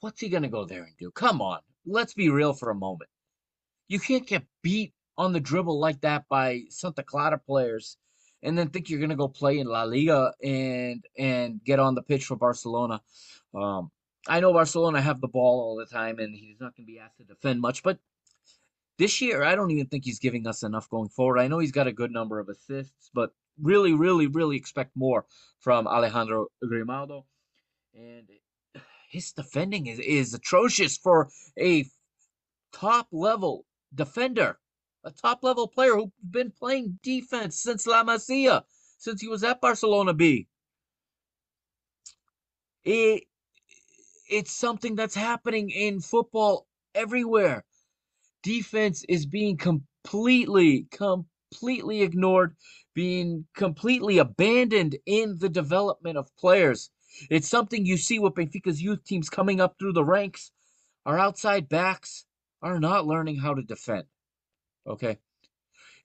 What's he going to go there and do? Come on. Let's be real for a moment. You can't get beat on the dribble like that by Santa Clara players and then think you're going to go play in La Liga and and get on the pitch for Barcelona. Um, I know Barcelona have the ball all the time and he's not going to be asked to defend much, but this year I don't even think he's giving us enough going forward. I know he's got a good number of assists, but really, really, really expect more from Alejandro Grimaldo. And his defending is, is atrocious for a top level defender a top level player who's been playing defense since La Masia, since he was at Barcelona B. It, it's something that's happening in football everywhere. Defense is being completely, completely ignored, being completely abandoned in the development of players. It's something you see with Benfica's youth teams coming up through the ranks. Our outside backs are not learning how to defend. Okay.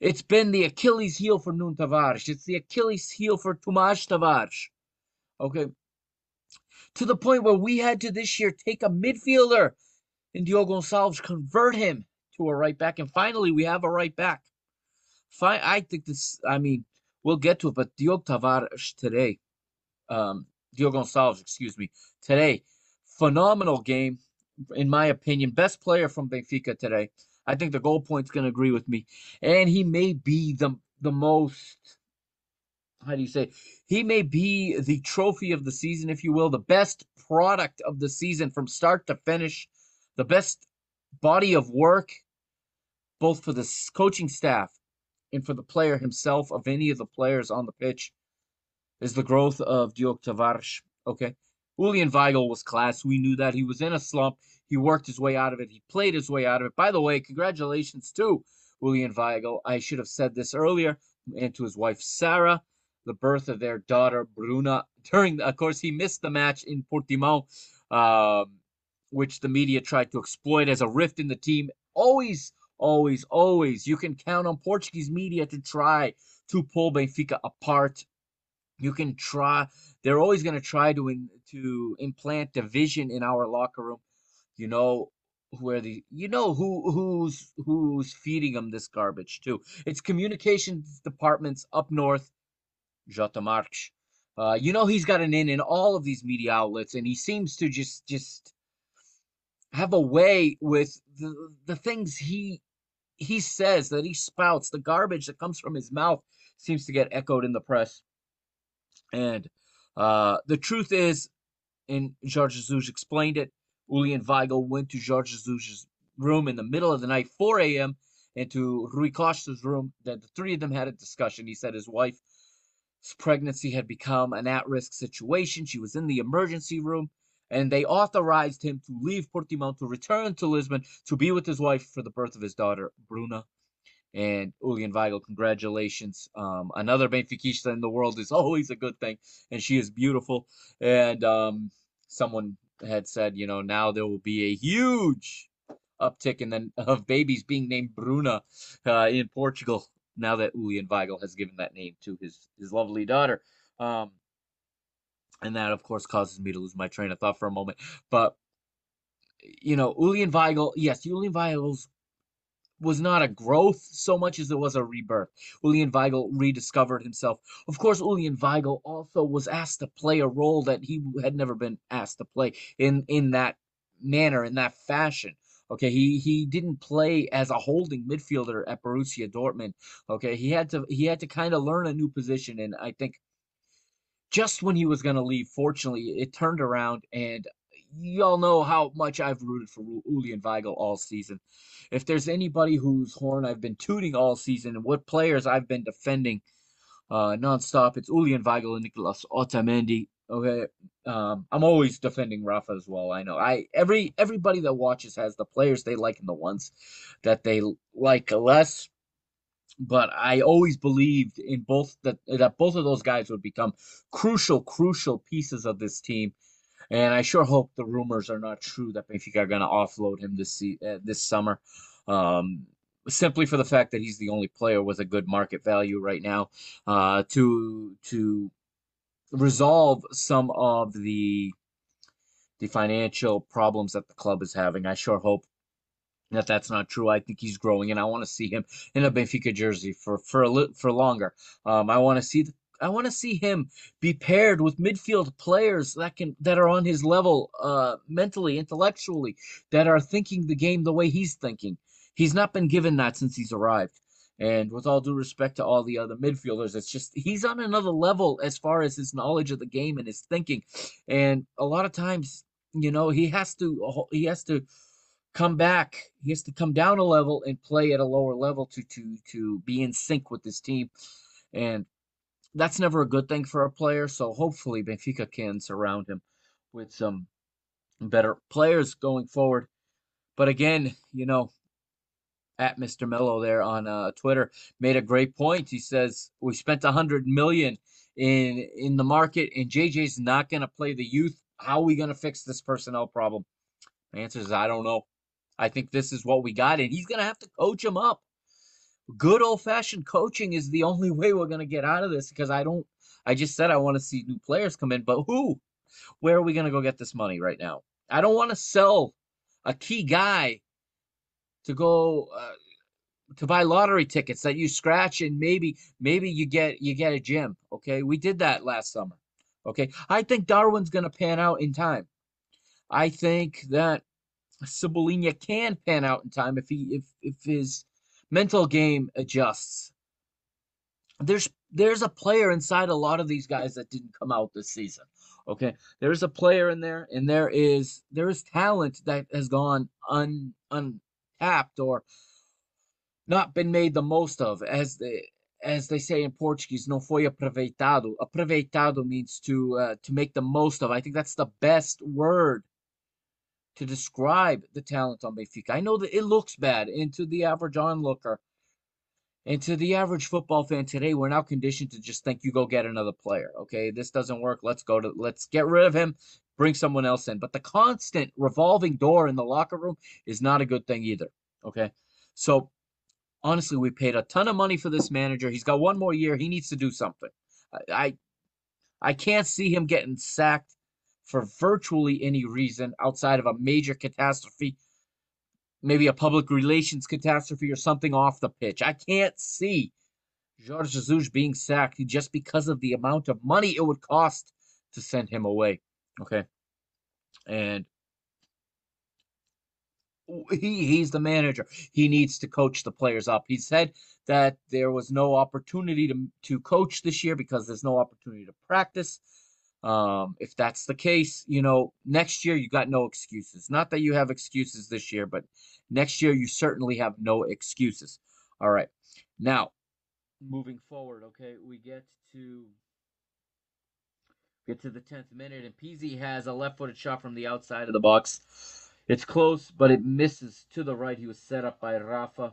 It's been the Achilles heel for Nuno Tavares. It's the Achilles heel for Tomas Tavares. Okay. To the point where we had to this year take a midfielder and Diogo Gonçalves convert him to a right back. And finally, we have a right back. Fine, I think this, I mean, we'll get to it, but Diogo Tavares today, um, Diogo Gonçalves, excuse me, today, phenomenal game. in my opinion, best player from Benfica today. I think the goal point's going to agree with me, and he may be the the most. How do you say? He may be the trophy of the season, if you will, the best product of the season from start to finish, the best body of work, both for the coaching staff and for the player himself of any of the players on the pitch, is the growth of Diogo Tavares. Okay. Julian Weigl was class. We knew that. He was in a slump. He worked his way out of it. He played his way out of it. By the way, congratulations to Julian Weigl. I should have said this earlier, and to his wife Sarah, the birth of their daughter Bruna. During, of course, he missed the match in Portimao, um, which the media tried to exploit as a rift in the team. Always, always, always, you can count on Portuguese media to try to pull Benfica apart. You can try. They're always going to try to in, to implant division in our locker room. You know where the you know who who's who's feeding them this garbage too. It's communications departments up north. Jota Marques. Uh, you know he's got an in in all of these media outlets, and he seems to just just have a way with the the things he he says that he spouts, the garbage that comes from his mouth seems to get echoed in the press. And uh, the truth is, and Jorge Jesus explained it, Julian Weigl went to Jorge Jesus' room in the middle of the night, 4 a.m., and to Rui Costa's room. That the three of them had a discussion. He said his wife's pregnancy had become an at-risk situation. She was in the emergency room, and they authorized him to leave Portimao to return to Lisbon to be with his wife for the birth of his daughter, Bruna. And Julian Weigl, congratulations. Um, another Benfiquista in the world is [LAUGHS] always a good thing, and she is beautiful. And um, someone had said, you know, now there will be a huge uptick in the [LAUGHS] of babies being named Bruna uh, in Portugal now that Julian Weigl has given that name to his his lovely daughter. Um, and that, of course, causes me to lose my train of thought for a moment. But you know, Julian Weigl, yes, Julian Weigl's was not a growth so much as it was a rebirth. Julian Weigl rediscovered himself. Of course, Julian Weigl also was asked to play a role that he had never been asked to play in in that manner, in that fashion. Okay, he he didn't play as a holding midfielder at Borussia Dortmund. Okay, he had to he had to kind of learn a new position, and I think just when he was going to leave, fortunately, it turned around, and y'all know how much I've rooted for Julian Weigl all season. If there's anybody whose horn I've been tooting all season and what players I've been defending uh, nonstop, it's Julian Weigl and Nicolas Otamendi. Okay, um, I'm always defending Rafa as well. I know. I every everybody that watches has the players they like and the ones that they like less. But I always believed in both that that both of those guys would become crucial, crucial pieces of this team and I sure hope the rumors are not true that Benfica are going to offload him this uh, this summer. Um, simply for the fact that he's the only player with a good market value right now uh, to to resolve some of the the financial problems that the club is having. I sure hope that that's not true. I think he's growing, and I want to see him in a Benfica jersey for for a for longer. Um, I want to see the I want to see him be paired with midfield players that can that are on his level uh, mentally, intellectually, that are thinking the game the way he's thinking. He's not been given that since he's arrived. And with all due respect to all the other midfielders, it's just he's on another level as far as his knowledge of the game and his thinking. And a lot of times, you know, he has to he has to come back. He has to come down a level and play at a lower level to to to be in sync with this team. And that's never a good thing for a player. So hopefully Benfica can surround him with some better players going forward. But again, you know, at Mr. Mello there on uh, Twitter made a great point. He says we spent a hundred million in in the market, and JJ's not going to play the youth. How are we going to fix this personnel problem? The answer is I don't know. I think this is what we got, and he's going to have to coach him up good old fashioned coaching is the only way we're going to get out of this because I don't, I just said I want to see new players come in, but who? Where are we going to go get this money right now? I don't want to sell a key guy to go uh, to buy lottery tickets that you scratch and maybe maybe you get you get a gym. Okay, we did that last summer. Okay, I think Darwin's going to pan out in time. I think that Cebolinha can pan out in time if he if if his mental game adjusts. There's there's a player inside a lot of these guys that didn't come out this season. Okay, there's a player in there, and there is there is talent that has gone un untapped or not been made the most of, as the as they say in Portuguese, não foi aproveitado. Aproveitado means to uh, to make the most of. I think that's the best word to describe the talent on Benfica. I know that it looks bad, and to the average onlooker, and to the average football fan today, we're now conditioned to just think you go get another player. Okay, this doesn't work. Let's go to let's get rid of him, bring someone else in. But the constant revolving door in the locker room is not a good thing either. Okay, so honestly, we paid a ton of money for this manager. He's got one more year. He needs to do something. I, I, I can't see him getting sacked for virtually any reason outside of a major catastrophe, maybe a public relations catastrophe or something off the pitch. I can't see Jorge Jesus being sacked just because of the amount of money it would cost to send him away. Okay. And he he's the manager. He needs to coach the players up. He said that there was no opportunity to to coach this year because there's no opportunity to practice. Um, if that's the case, you know, next year you got no excuses. Not that you have excuses this year, but next year you certainly have no excuses. All right. Now, moving forward, okay, we get to get to the 10th minute and Pizzi has a left-footed shot from the outside of the box. It's close, but it misses to the right. He was set up by Rafa.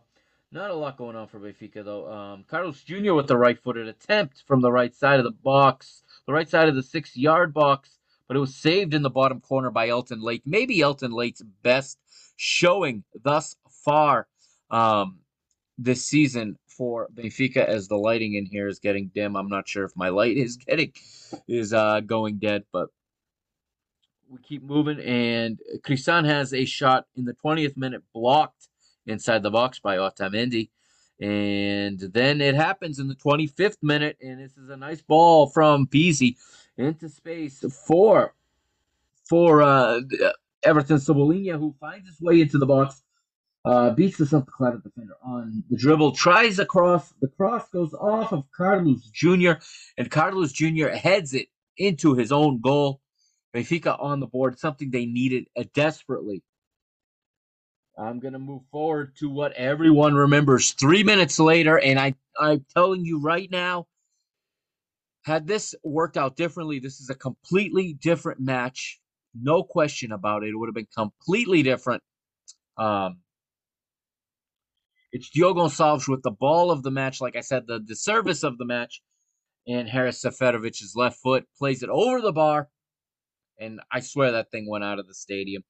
Not a lot going on for Benfica, though. Um, Carlos Jr. with the right footed attempt from the right side of the box, the right side of the six yard box, but it was saved in the bottom corner by Helton Leite. Maybe Helton Leite's best showing thus far um, this season for Benfica as the lighting in here is getting dim. I'm not sure if my light is getting is uh, going dead, but we keep moving, and Crysan has a shot in the 20th minute blocked inside the box by Otamendi. And then it happens in the 25th minute, and this is a nice ball from Pizzi into space for for uh, Everton Cebolinha, who finds his way into the box, uh, beats the Santa Clara defender on the dribble, tries a cross. The cross goes off of Carlos Jr., and Carlos Jr. heads it into his own goal. Benfica on the board, something they needed desperately. I'm gonna move forward to what everyone remembers three minutes later, and I I'm telling you right now, had this worked out differently, this is a completely different match. No question about it. It would have been completely different. Um, it's Diogo Gonçalves with the ball of the match. Like I said, the, the service of the match. And Haris Seferovic's left foot plays it over the bar and I swear that thing went out of the stadium.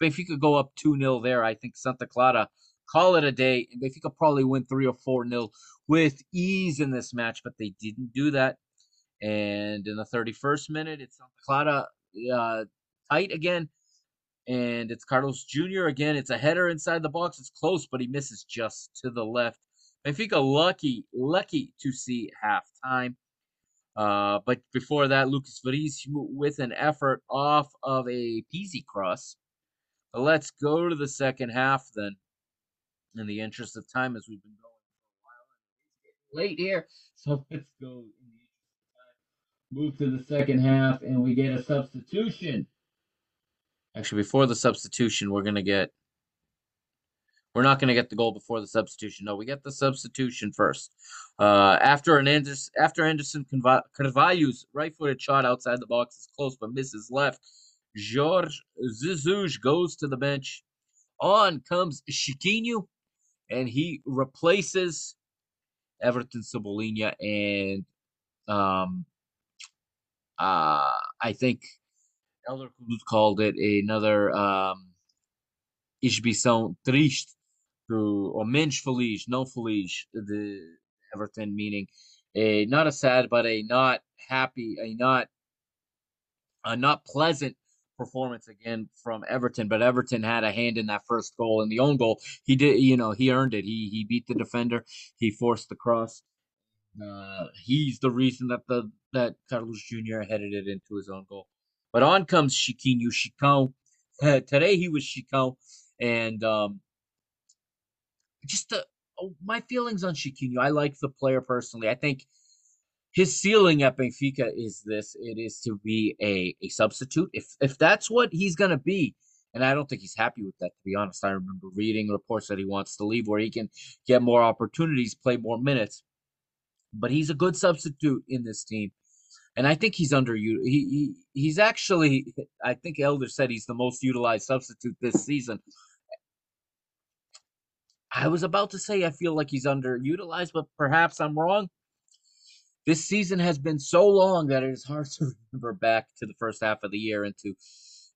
If Benfica go up 2 0 there, I think Santa Clara call it a day. And Benfica probably win 3 or 4 0 with ease in this match, but they didn't do that. And in the 31st minute, it's Santa Clara uh, tight again. And it's Carlos Jr. again. It's a header inside the box. It's close, but he misses just to the left. Benfica lucky, lucky to see halftime. Uh, but before that, Lucas Veríssimo with an effort off of a Pizzi cross. Let's go to the second half then, in the interest of time, as we've been going for a while. Late here, so [LAUGHS] let's go Move to the second half, and we get a substitution. Actually, before the substitution, we're going to get we're not going to get the goal before the substitution. No, we get the substitution first. Uh, after an Anderson, after Anderson Carvalho's right-footed shot outside the box is close but misses left. Jorge Jesus goes to the bench. On comes Chiquinho, and he replaces Everton Cebolinha. And um, uh, I think Elder Cruz called it another um, exibição triste do, or menos feliz, não feliz, de Everton, meaning a not a sad, but a not happy, a not a not pleasant performance again from Everton. But Everton had a hand in that first goal and the own goal. He did, you know, he earned it. He he beat the defender. He forced the cross. Uh, he's the reason that the that Carlos Jr. headed it into his own goal. But on comes Chiquinho Chicão [LAUGHS] today he was Chicão, and um, just the, oh, my feelings on Chiquinho. I like the player personally. I think his ceiling at Benfica is this: it is to be a a substitute. If if that's what he's gonna be, and I don't think he's happy with that. To be honest, I remember reading reports that he wants to leave where he can get more opportunities, play more minutes. But he's a good substitute in this team and I think he's under you. He, he he's actually. [LAUGHS] I think Elder said he's the most utilized substitute this season. I was about to say I feel like he's underutilized, but perhaps I'm wrong. This season has been so long that it is hard to [LAUGHS] remember back to the first half of the year and to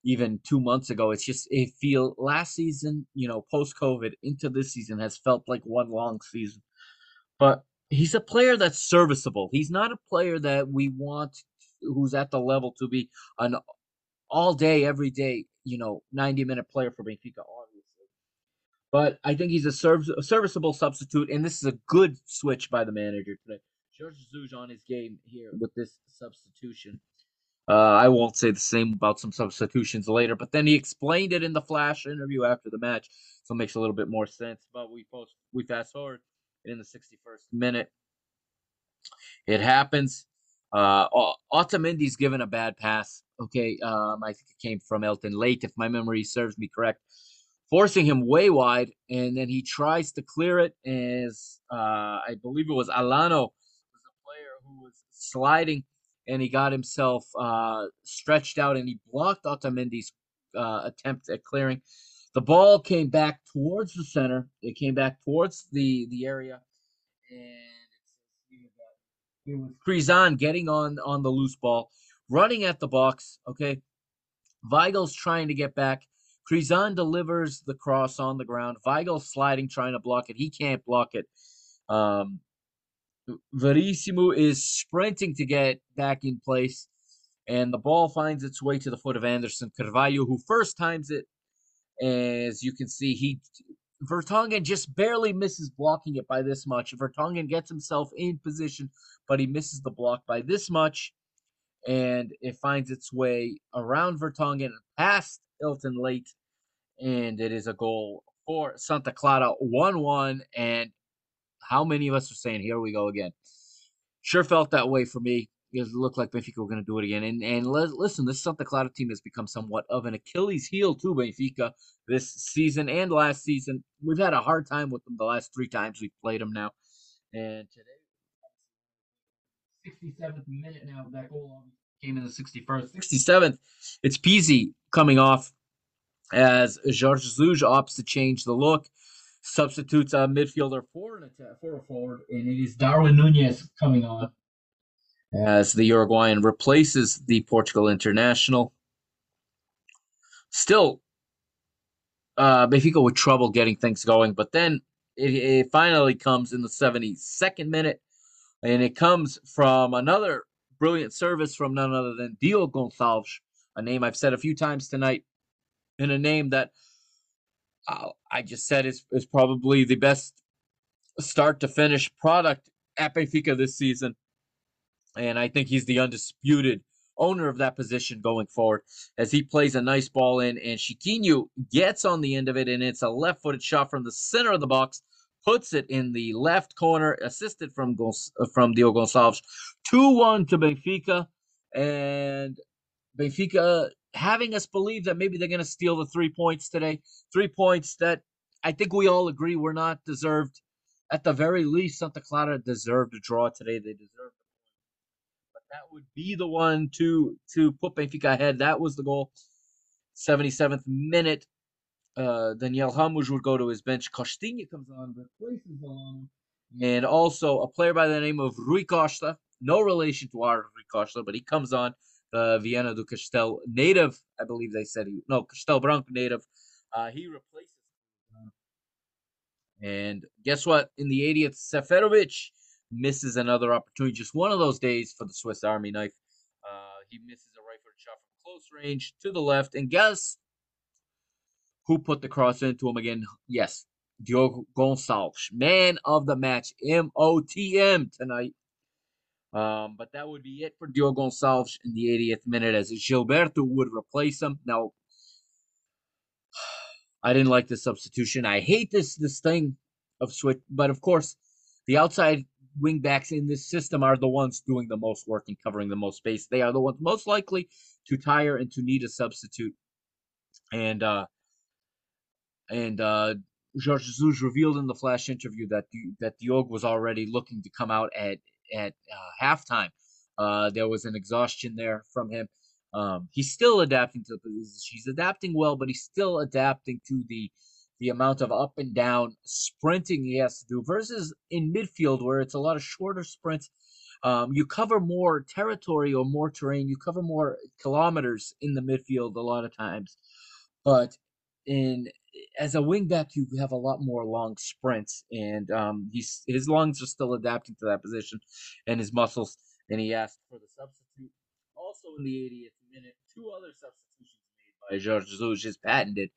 even two months ago. It's just it feel last season, you know, post COVID into this season has felt like one long season. But he's a player that's serviceable. He's not a player that we want who's at the level to be an all day, every day, you know, 90 minute player for Benfica, obviously. But I think he's a, serv- a serviceable substitute, and this is a good switch by the manager today. Jorge Jesus on his game here with this substitution. Uh, I won't say the same about some substitutions later, but then he explained it in the flash interview after the match, so it makes a little bit more sense. But we post we fast forward in the 61st minute. It happens. Uh, Otamendi's given a bad pass. Okay, um, I think it came from Helton Leite, if my memory serves me correct, forcing him way wide, and then he tries to clear it. As uh, I believe it was Alano, was a player who was sliding, and he got himself uh, stretched out, and he blocked Otamendi's uh, attempt at clearing. The ball came back towards the center. It came back towards the the area, and it was getting on on the loose ball, running at the box. Okay, Weigl's trying to get back. Crysan delivers the cross on the ground. Weigl sliding, trying to block it. He can't block it. Um, Verissimo is sprinting to get back in place, and the ball finds its way to the foot of Anderson Carvalho, who first times it as you can see, he Vertonghen just barely misses blocking it by this much. Vertonghen gets himself in position, but he misses the block by this much, and it finds its way around Vertonghen past Helton Leite, and it is a goal for Santa Clara 1 1. And how many of us are saying, here we go again? Sure felt that way for me it looked like Benfica were going to do it again. And and listen, this Santa Clara team has become somewhat of an Achilles heel to Benfica this season and last season. We've had a hard time with them the last three times we've played them now. And today, 67th minute now, that goal came in the 61st. 67th, it's Pizzi coming off as Jorge Jesus opts to change the look. Substitutes a midfielder for an attack, for a forward, and it is Darwin Nunez coming on as the Uruguayan replaces the Portugal international. Still, uh, Benfica with trouble getting things going, but then it, it finally comes in the 72nd minute, and it comes from another brilliant service from none other than Diogo Gonçalves, a name I've said a few times tonight, and a name that I just said is, is probably the best start to finish product at Benfica this season. And I think he's the undisputed owner of that position going forward as he plays a nice ball in and Chiquinho gets on the end of it and it's a left-footed shot from the center of the box puts it in the left corner assisted from from Diogo Gonçalves 2-1 to Benfica. And Benfica having us believe that maybe they're going to steal the 3 points today 3 points that I think we all agree were not deserved at the very least Santa Clara deserved a draw today they deserved. But that would be the one to to put Benfica ahead. That was the goal. 77th minute. Uh, Daniel Ramos would go to his bench. Costinha comes on, replaces. And also a player by the name of Rui Costa. No relation to our Rui Costa, but he comes on. Uh, Viana do Castelo native, I believe they said he no Castelo Branco native. Uh, he replaces. And guess what? In the 80th, Seferovic misses another opportunity. Just one of those days for the Swiss Army knife. Uh, he misses a right shot from close range to the left. And guess who put the cross into him again? Yes, Diogo Gonçalves, man of the match, MOTM tonight. Um, but that would be it for Diogo Gonçalves in the 80th minute as Gilberto would replace him. Now, [SIGHS] I didn't like the substitution. I hate this this thing of switch, but of course, the outside wing backs in this system are the ones doing the most work and covering the most space. They are the ones most likely to tire and to need a substitute. And uh and uh Jorge Jesus revealed in the flash interview that the, that Diogo was already looking to come out at at uh, halftime. Uh, there was an exhaustion there from him. Um, he's still adapting to the position. He's adapting well, but he's still adapting to the the amount of up and down sprinting he has to do versus in midfield where it's a lot of shorter sprints. Um, you cover more territory or more terrain. You cover more kilometers in the midfield a lot of times, but in as a wingback, you have a lot more long sprints, and um, he's his lungs are still adapting to that position, and his muscles. And he asked for the substitute. Also in the 80th minute, two other substitutions made by Jorge Jesus, his patented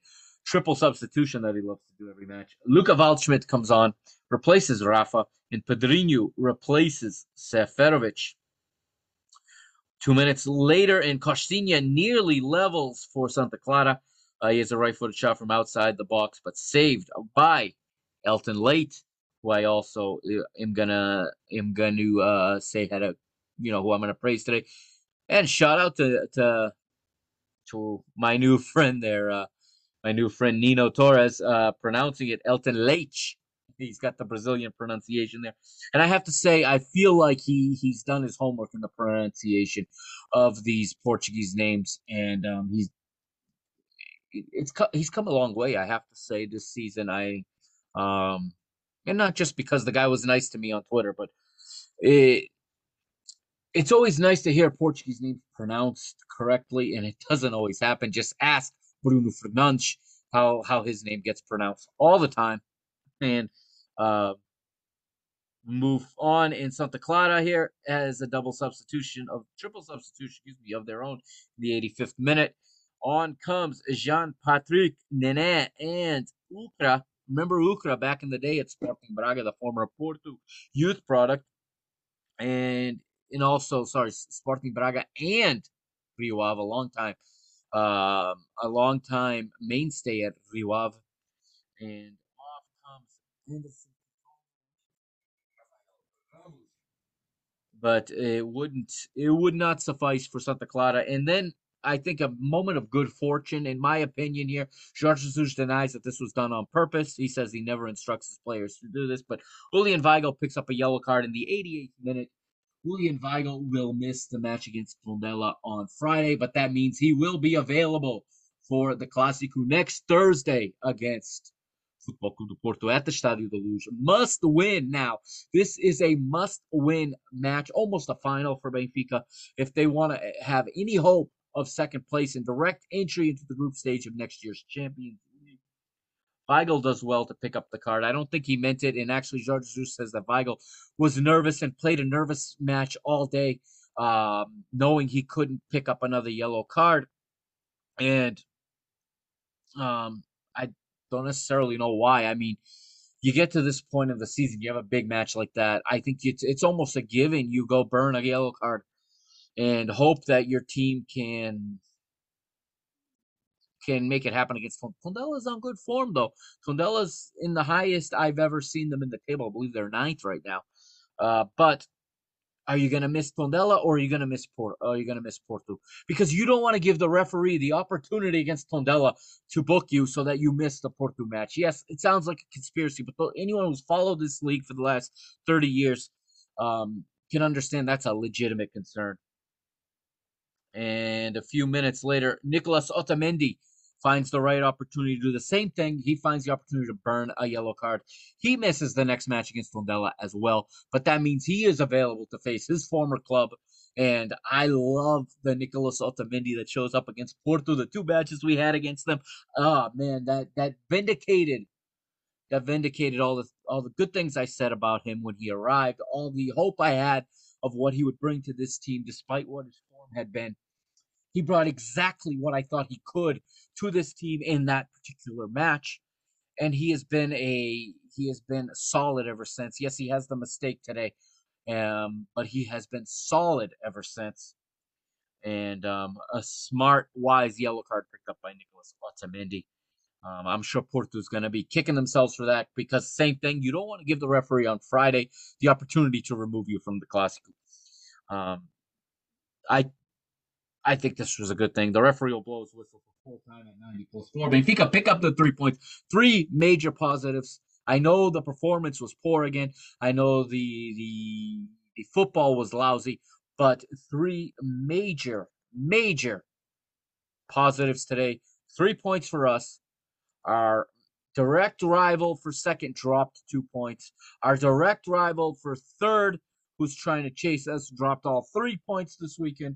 triple substitution that he loves to do every match. Luca Waldschmidt comes on, replaces Rafa, and Pedrinho replaces Seferovic. Two minutes later, and Costinha nearly levels for Santa Clara. Uh, he has a right-footed shot from outside the box, but saved by Helton Leite, who I also uh, am gonna am gonna uh, say had a you know who I'm gonna praise today, and shout out to to to my new [LAUGHS] friend there, uh, my new friend Nino Torres, uh, pronouncing it Elton Leite. He's got the Brazilian pronunciation there, and I have to say I feel like he he's done his homework in the pronunciation of these Portuguese names, and um, he's it's he's come a long way. I have to say this season. I um, and not just because the guy was nice to me on Twitter, but it it's always nice to hear Portuguese names pronounced correctly, and it [LAUGHS] doesn't always happen. Just ask Bruno Fernandes how how his name gets pronounced all the time, and uh, move on in Santa Clara here as a double substitution of triple substitution, excuse me, of their own in the 85th minute. On comes Jean Patrick Nene and Ukra. Remember Ukra back in the day at Sporting Braga, the former Porto youth product, and and also sorry Sporting Braga and Rio Ave, a long time, um, a long time mainstay at Rio Ave, and off comes Anderson. But it wouldn't, it would not suffice for Santa Clara, and then I think, a moment of good fortune, in my opinion. Here, Jorge Jesus denies that this was done on purpose. He says he never instructs his players to do this. But Julian Weigl picks up a yellow card in the 88th minute. Julian Weigl will miss the match against Tondela on Friday, but that means he will be available for the Clásico next Thursday against Clube do Porto at the Estádio da Luz. Must win now. This is a must win match, almost a final for Benfica if they want to eh, have any hope of second place and direct entry into the group stage of next year's Champions League. Weigl does well to pick up the card. I don't think he meant it. And actually, Jorge Jesus says that Weigl was nervous and played a nervous match all day, um, knowing he couldn't pick up another yellow card. And um, I don't necessarily know why. I mean, you get to this point of the season, you have a big match like that. I think it's it's almost a given. You go burn a yellow card and hope that your team can can make it happen against Tondela. is on good form though. Tondela's in the highest I've ever seen them in the table. I believe they're ninth right now. Uh, but are you going to miss Tondela or are you going to miss Porto? Are you going to miss Porto? Because you don't want to give the referee the opportunity against Tondela to book you so that you miss the Porto match. Yes, it sounds like a conspiracy, but anyone who's followed this league for the last 30 years um, can understand that's a legitimate concern. And a few minutes later, Nicolas Otamendi finds the right opportunity to do the same thing. He finds the opportunity to burn a yellow card. He misses the next match against Tondela as well, but that means he is available to face his former club. And I love the Nicolas Otamendi that shows up against Porto. The two matches we had against them, oh man, that that vindicated, that vindicated all the all the good things I said about him when he arrived. All the hope I had of what he would bring to this team, despite what his had been. He brought exactly what I thought he could to this team in that particular match. And he has been a he has been solid ever since. Yes, he has the mistake today, um, but he has been solid ever since. And um, a smart, wise yellow card picked up by Nicolas Otamendi. Um, I'm sure Porto's going to be kicking themselves for that because same thing. You don't want to give the referee on Friday the opportunity to remove you from the Clásico. Um, I I think this was a good thing. The referee will blow his whistle for full time at 90 plus four. Benfica pick up the three points. Three major positives. I know the performance was poor again. I know the the the football was lousy, but three major major positives today. Three points for us. Our direct rival for second dropped two points. Our direct rival for third, who's trying to chase us, dropped all three points this weekend.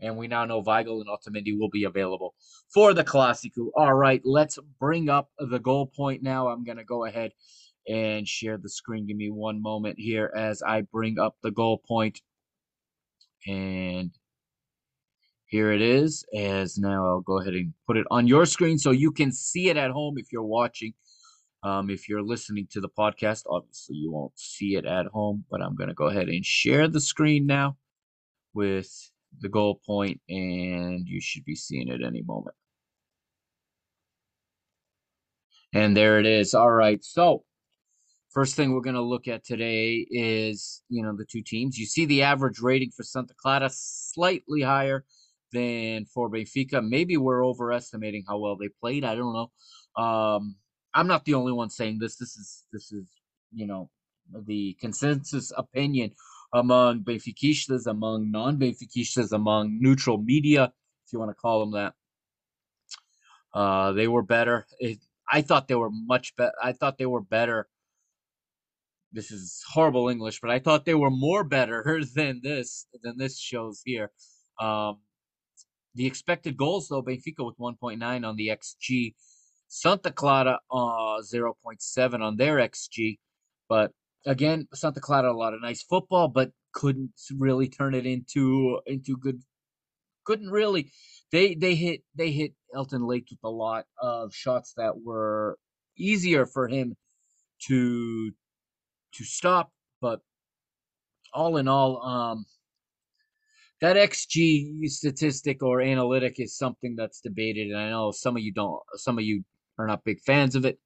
And we now know Weigl and Otamendi will be available for the Clásico. All right, let's bring up the goal point now. I'm going to go ahead and share the screen. Give me one moment here as I bring up the goal point. And here it is. As now I'll go ahead and put it on your screen so you can see it at home if you're watching. Um, if you're listening to the podcast, obviously you won't see it at home, but I'm going to go ahead and share the screen now with the goal point, and you should be seeing it any moment. And there it is. All right. So, first thing we're going to look at today is, you know, the two teams. You see the average rating for Santa Clara slightly higher than for Benfica. Maybe we're overestimating how well they played. I don't know. Um, I'm not the only one saying this. This is this is you know the consensus opinion among Benfiquistas, among non-Benfiquistas, among neutral media, if you want to call them that. Uh, they were better. It, I thought they were much better. I thought they were better. This is horrible English, but I thought they were more better [LAUGHS] than this than this shows here. Um, the expected goals though, Benfica with 1.9 on the xG, Santa Clara uh 0.7 on their xG, but again, Santa Clara a lot of nice football, but couldn't really turn it into into good. Couldn't really. They they hit they hit Helton Leite with a lot of shots that were easier for him to to stop, but all in all, um, that XG statistic or analytic is something that's debated, and I know some of you don't. Some of you are not big fans of it.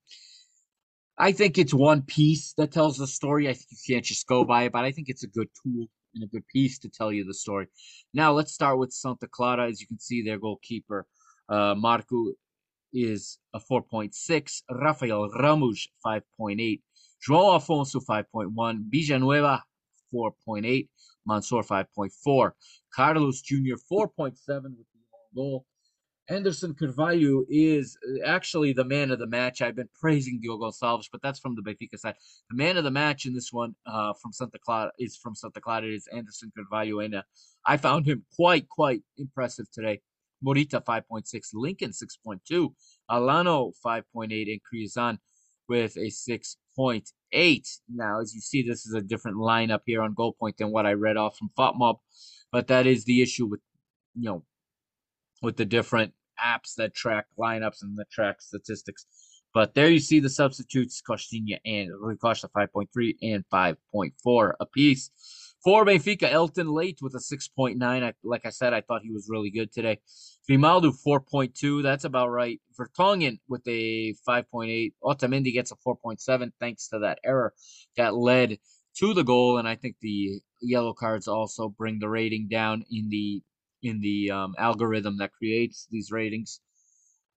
I think it's one piece that tells the story. I think you can't just go by it, but I think it's a good tool and a good piece to tell you the story. Now let's start with Santa Clara. As you can see, their goalkeeper uh, Marco is a 4.6, Rafael Ramos 5.8, João Afonso 5.1, Villanueva 4.8, Mansur 5.4, Carlos Jr. 4.7 with the goal, Anderson Carvalho is uh, actually the man of the match. I've been praising Diogo Gonçalves, but that's from the Benfica side. The man of the match in this one uh, from Santa Clara is from Santa Clara is Anderson Carvalho, and uh, I found him quite quite impressive today. Morita 5.6, Lincoln 6.2, Alano 5.8, and Crysan with a 6.8. Now, as you see, this is a different lineup here on goal point than what I read off from FotMob, but that is the issue with you know with the different apps that track lineups and that track statistics. But there you see the substitutes, Costinha and Rui Costa 5.3 and 5.4 apiece. For Benfica, Helton Leite with a 6.9. I, like I said, I thought he was really good today. Grimaldo 4.2. That's about right. Vertonghen with a 5.8. Otamendi gets a 4.7 thanks to that error that led to the goal. And I think the yellow cards also bring the rating down in the in the um, algorithm that creates these ratings.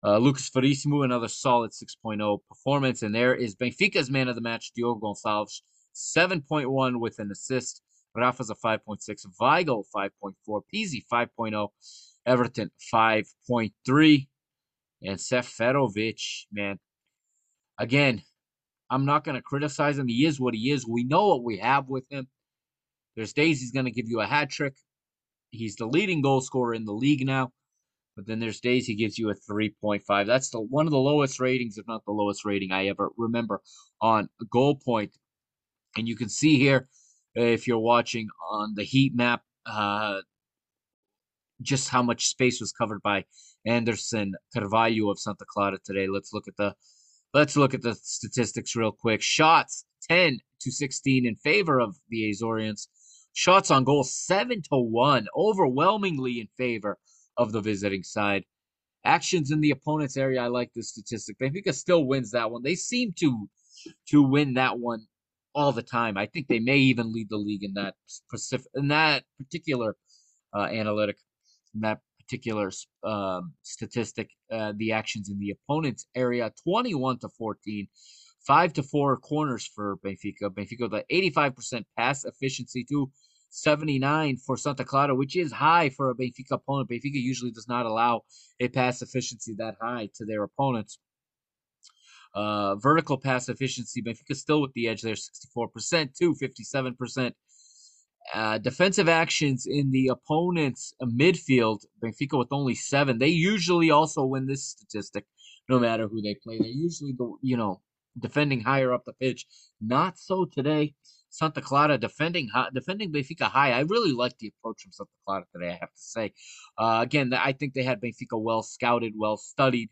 Uh, Lucas Verissimo, another solid 6.0 performance. And there is Benfica's man of the match, Diogo Gonçalves, 7.1 with an assist. Rafa's a 5.6. Weigl, 5.4. Pizzi, 5.0. Everton, 5.3. And Seferovic, man. Again, I'm not going to criticize him. He is what he is. We know what we have with him. There's days he's going to give you a hat trick. He's the leading goal scorer in the league now. But then there's days he gives you a 3.5. That's the one of the lowest ratings, if not the lowest rating I ever remember on goal point. And you can see here, if you're watching on the heat map, uh, just how much space was covered by Anderson Carvalho of Santa Clara today. Let's look at the let's look at the statistics real quick. Shots 10 to 16 in favor of the Azorians. Shots on goal, 7 to 1, overwhelmingly in favor of the visiting side. Actions in the opponent's area. I like this statistic. Benfica still wins that one. They seem to to win that one all the time. I think they may even lead the league in that specific in that particular uh, analytic, in that particular um, statistic. Uh, the actions in the opponent's area, twenty-one to fourteen. Five to four corners for Benfica. Benfica the 85% pass efficiency to 79 for Santa Clara, which is high for a Benfica opponent. Benfica usually does not allow a pass efficiency that high to their opponents. Uh, vertical pass efficiency, Benfica still with the edge there, 64% to 57%. Uh, defensive actions in the opponent's midfield, Benfica with only seven. They usually also win this statistic, no matter who they play. They usually go, you know, defending higher up the pitch. Not so today. Santa Clara defending defending Benfica high. I really like the approach from Santa Clara today. I have to say, uh, again, I think they had Benfica well scouted, well studied,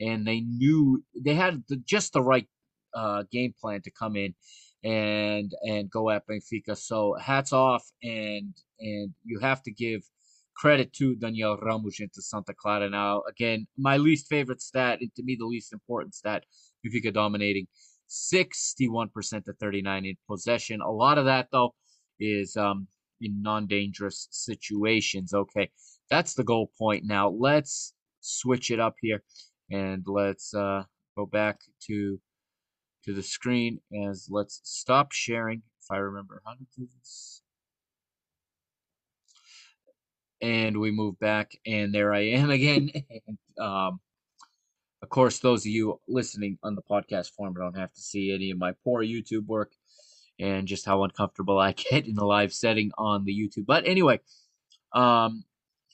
and they knew they had the, just the right uh, game plan to come in and and go at Benfica. So hats off, and and you have to give credit to Daniel Ramos and to Santa Clara. Now, again, my least favorite stat, and to me the least important stat, Benfica dominating 61% to 39 in possession. A lot of that, though, is um, in non dangerous situations. Okay, that's the goal point. Now, let's switch it up here and let's uh, go back to to the screen as let's stop sharing if I remember how to do this. And we move back, and there I am again. [LAUGHS] and, um, of course, those of you listening on the podcast form don't have to see any of my poor YouTube work and just how uncomfortable I [LAUGHS] get in a live setting on the YouTube. But anyway, um,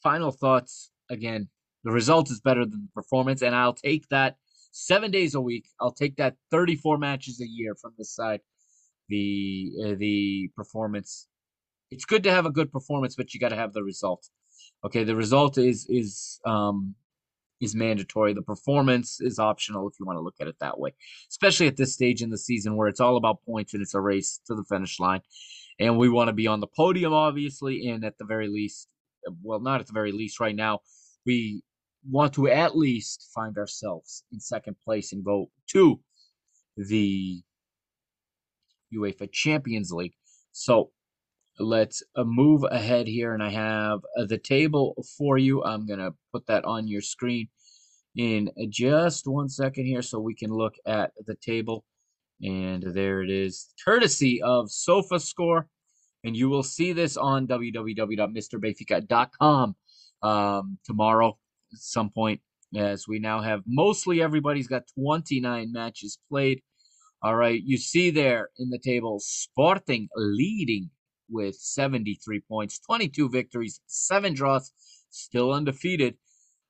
final thoughts again. The result is better than the performance, and I'll take that seven days a week. I'll take that 34 matches a year from this side. The uh, the performance. It's good to have a good performance, but you got to have the result. Okay, the result is is um, is mandatory. The performance is optional if you want to look at it that way, especially at this stage in the season where it's all about points and it's a race to the finish line. And we want to be on the podium, obviously, and at the very least, well, not at the very least right now, we want to at least find ourselves in second place and go to the UEFA Champions League. So let's uh, move ahead here and i have uh, the table for you. I'm going to put that on your screen in just one second here so we can look at the table. And there it is courtesy of SofaScore and you will see this on www.mrbenfica.com um, tomorrow at some point as we now have mostly everybody's got 29 matches played. All right you see there in the table sporting leading with 73 points, 22 victories, seven draws, still undefeated.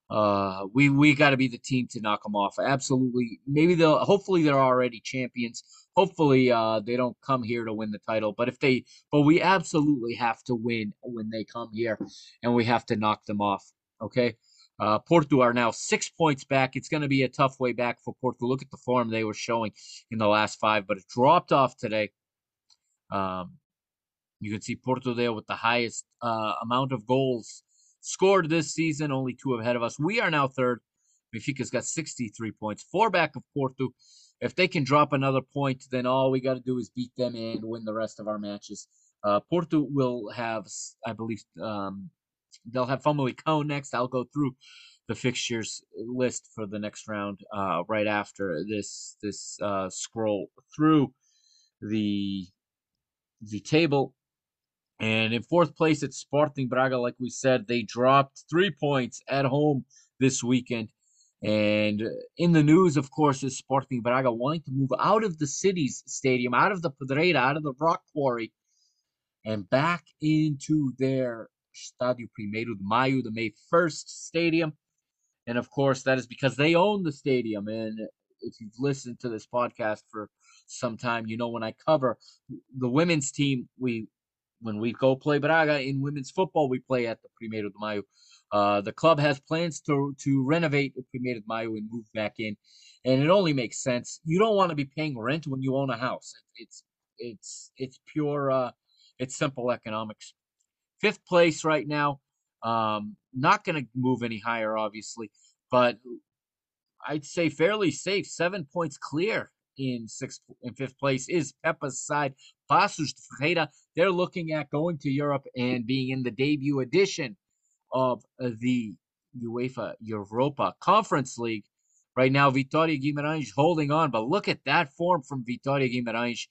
Uh, we we got to be the team to knock them off. Absolutely. Maybe they'll. Hopefully, they're already champions. Hopefully, uh, they don't come here to win the title. But if they, but we absolutely have to win when they come here, and we have to knock them off. Okay. Uh, Porto are now six points back. It's going to be a tough way back for Porto. Look at the form they were showing in the last five, but it dropped off today. Um, you can see Porto there with the highest uh, amount of goals scored this season, only two ahead of us. We are now third. Benfica's got 63 points, four back of Porto. If they can drop another point, then all we got to do is beat them and win the rest of our matches. Uh, Porto will have, I believe, um, they'll have Famalicão next. I'll go through the fixtures list for the next round uh, right after this this uh, scroll through the the table and in fourth place, it's Sporting Braga. Like we said, they dropped three points at home this weekend. And uh, in the news, of course, is Sporting Braga wanting to move out of the city's stadium, out of the Pedreira, out of the rock quarry, and back into their Estádio Primeiro de Maio, the May 1st stadium. And of course, that is because they own the stadium. And uh, if you've listened to this podcast for some time, you know when I cover the women's team, we when we go play Braga in women's football, we play at the Primeiro de Maio. Uh, the club has plans to to renovate the Primeiro de Maio and move back in, and it only makes sense. You don't want to be paying rent when you own a house. It's it's it's pure. Uh, it's simple economics. Fifth place right now. Um, not going to move any higher, obviously. but I'd say fairly safe. Seven points clear in sixth and fifth place is Pepa's side. Paços de Ferreira, they're looking at going to Europe and being in the debut edition of the UEFA Europa Conference League. Right now, Vitória Guimarães holding on, but look at that form from Vitória Guimarães.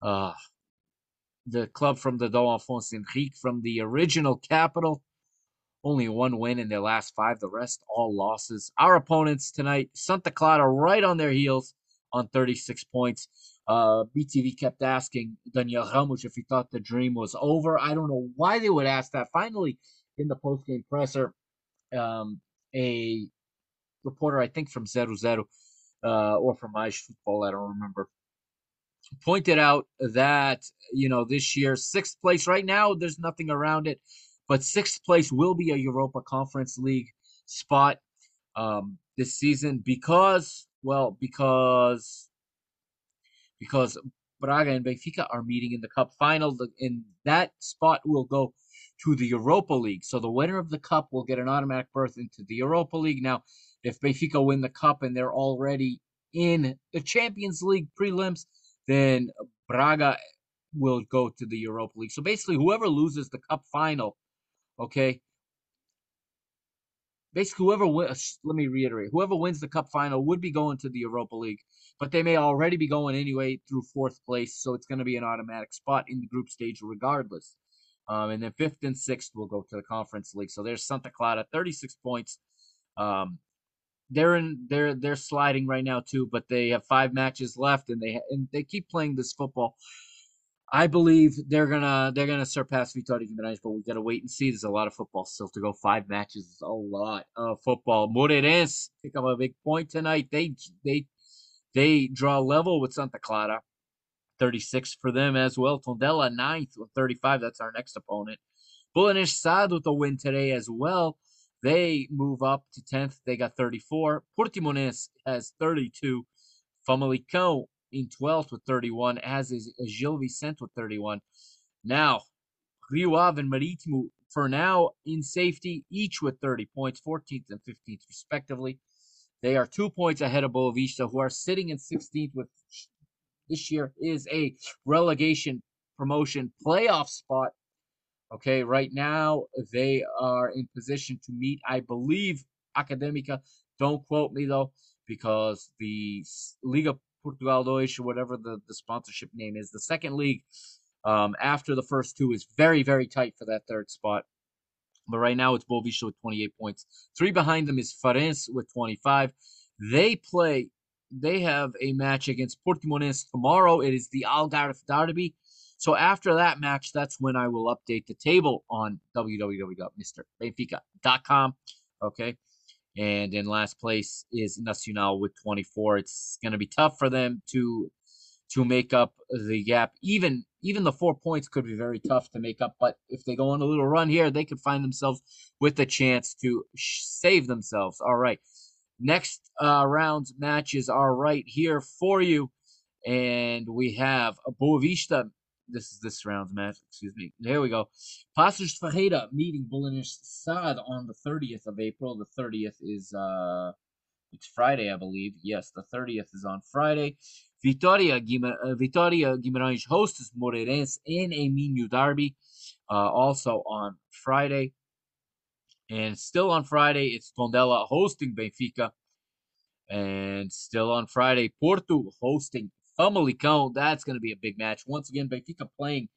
Uh, the club from the Dom Afonso Henrique from the original capital. Only one win in their last five, the rest all losses. Our opponents tonight, Santa Clara right on their heels on 36 points. Uh, BTV kept asking Daniel Ramos if he thought the dream was over. I don't know why they would ask that. Finally, in the post-game presser, um, a reporter, I think from Zero Zero, uh, or from my football, I don't remember, pointed out that you know this year sixth place right now there's nothing around it but sixth place will be a europa conference league spot um, this season because well because because braga and benfica are meeting in the cup final in that spot will go to the europa league so the winner of the cup will get an automatic berth into the europa league now if benfica win the cup and they're already in the champions league prelims then Braga will go to the Europa League. So basically, whoever loses the cup final, okay, basically whoever wins, let me reiterate, whoever wins the cup final would be going to the Europa League, but they may already be going anyway through fourth place, so it's going to be an automatic spot in the group stage regardless. Um, and then fifth and sixth will go to the Conference League. So there's Santa Clara, 36 points. Um, they're in they're they're sliding right now too, but they have five matches left and they and they keep playing this football. I believe they're gonna they're gonna surpass Vitória Guimarães, but we gotta wait and see. There's a lot of football still to go. Five matches is a lot of football. Moreirense pick up a big point tonight. They they they draw level with Santa Clara, 36 for them as well. Tondela ninth with 35. That's our next opponent. Belenenses SAD with a win today as well. They move up to 10th. They got 34. Portimonense has 32. Famalicão in 12th with 31, as is Gil Vicente with 31. Now, Rio Ave and Marítimo, for now, in safety, each with 30 points, 14th and 15th, respectively. They are two points ahead of Boavista, who are sitting in 16th with this year is a relegation promotion playoff spot Okay, right now they are in position to meet, I believe, Academica. Don't quote me though, because the Liga Portugal 2, whatever the, the sponsorship name is, the second league um, after the first two is very, very tight for that third spot. But right now it's Boavista with 28 points. Three behind them is Farense with 25. They play, they have a match against Portimonense tomorrow. It is the Algarve Derby. So after that match, that's when I will update the table on www.mrbenfica.com. Okay. And in last place is Nacional with 24. It's going to be tough for them to to make up the gap. Even even the four points could be very tough to make up. But if they go on a little run here, they could find themselves with a chance to save themselves. All right. Next uh, round's matches are right here for you. And we have Boavista this is this round's match. Excuse me. Here we go. Paços Ferreira meeting Belenenses SAD on the 30th of April. The 30th is uh, it's Friday, I believe. Yes, the 30th is on Friday. Vitória, Guima, uh, Vitória Guimarães hosts Moreirense in a Minho derby, uh, also on Friday. And still on Friday, it's Tondela hosting Benfica. And still on Friday, Porto hosting Famalicão, that's going to be a big match. Once again, Benfica playing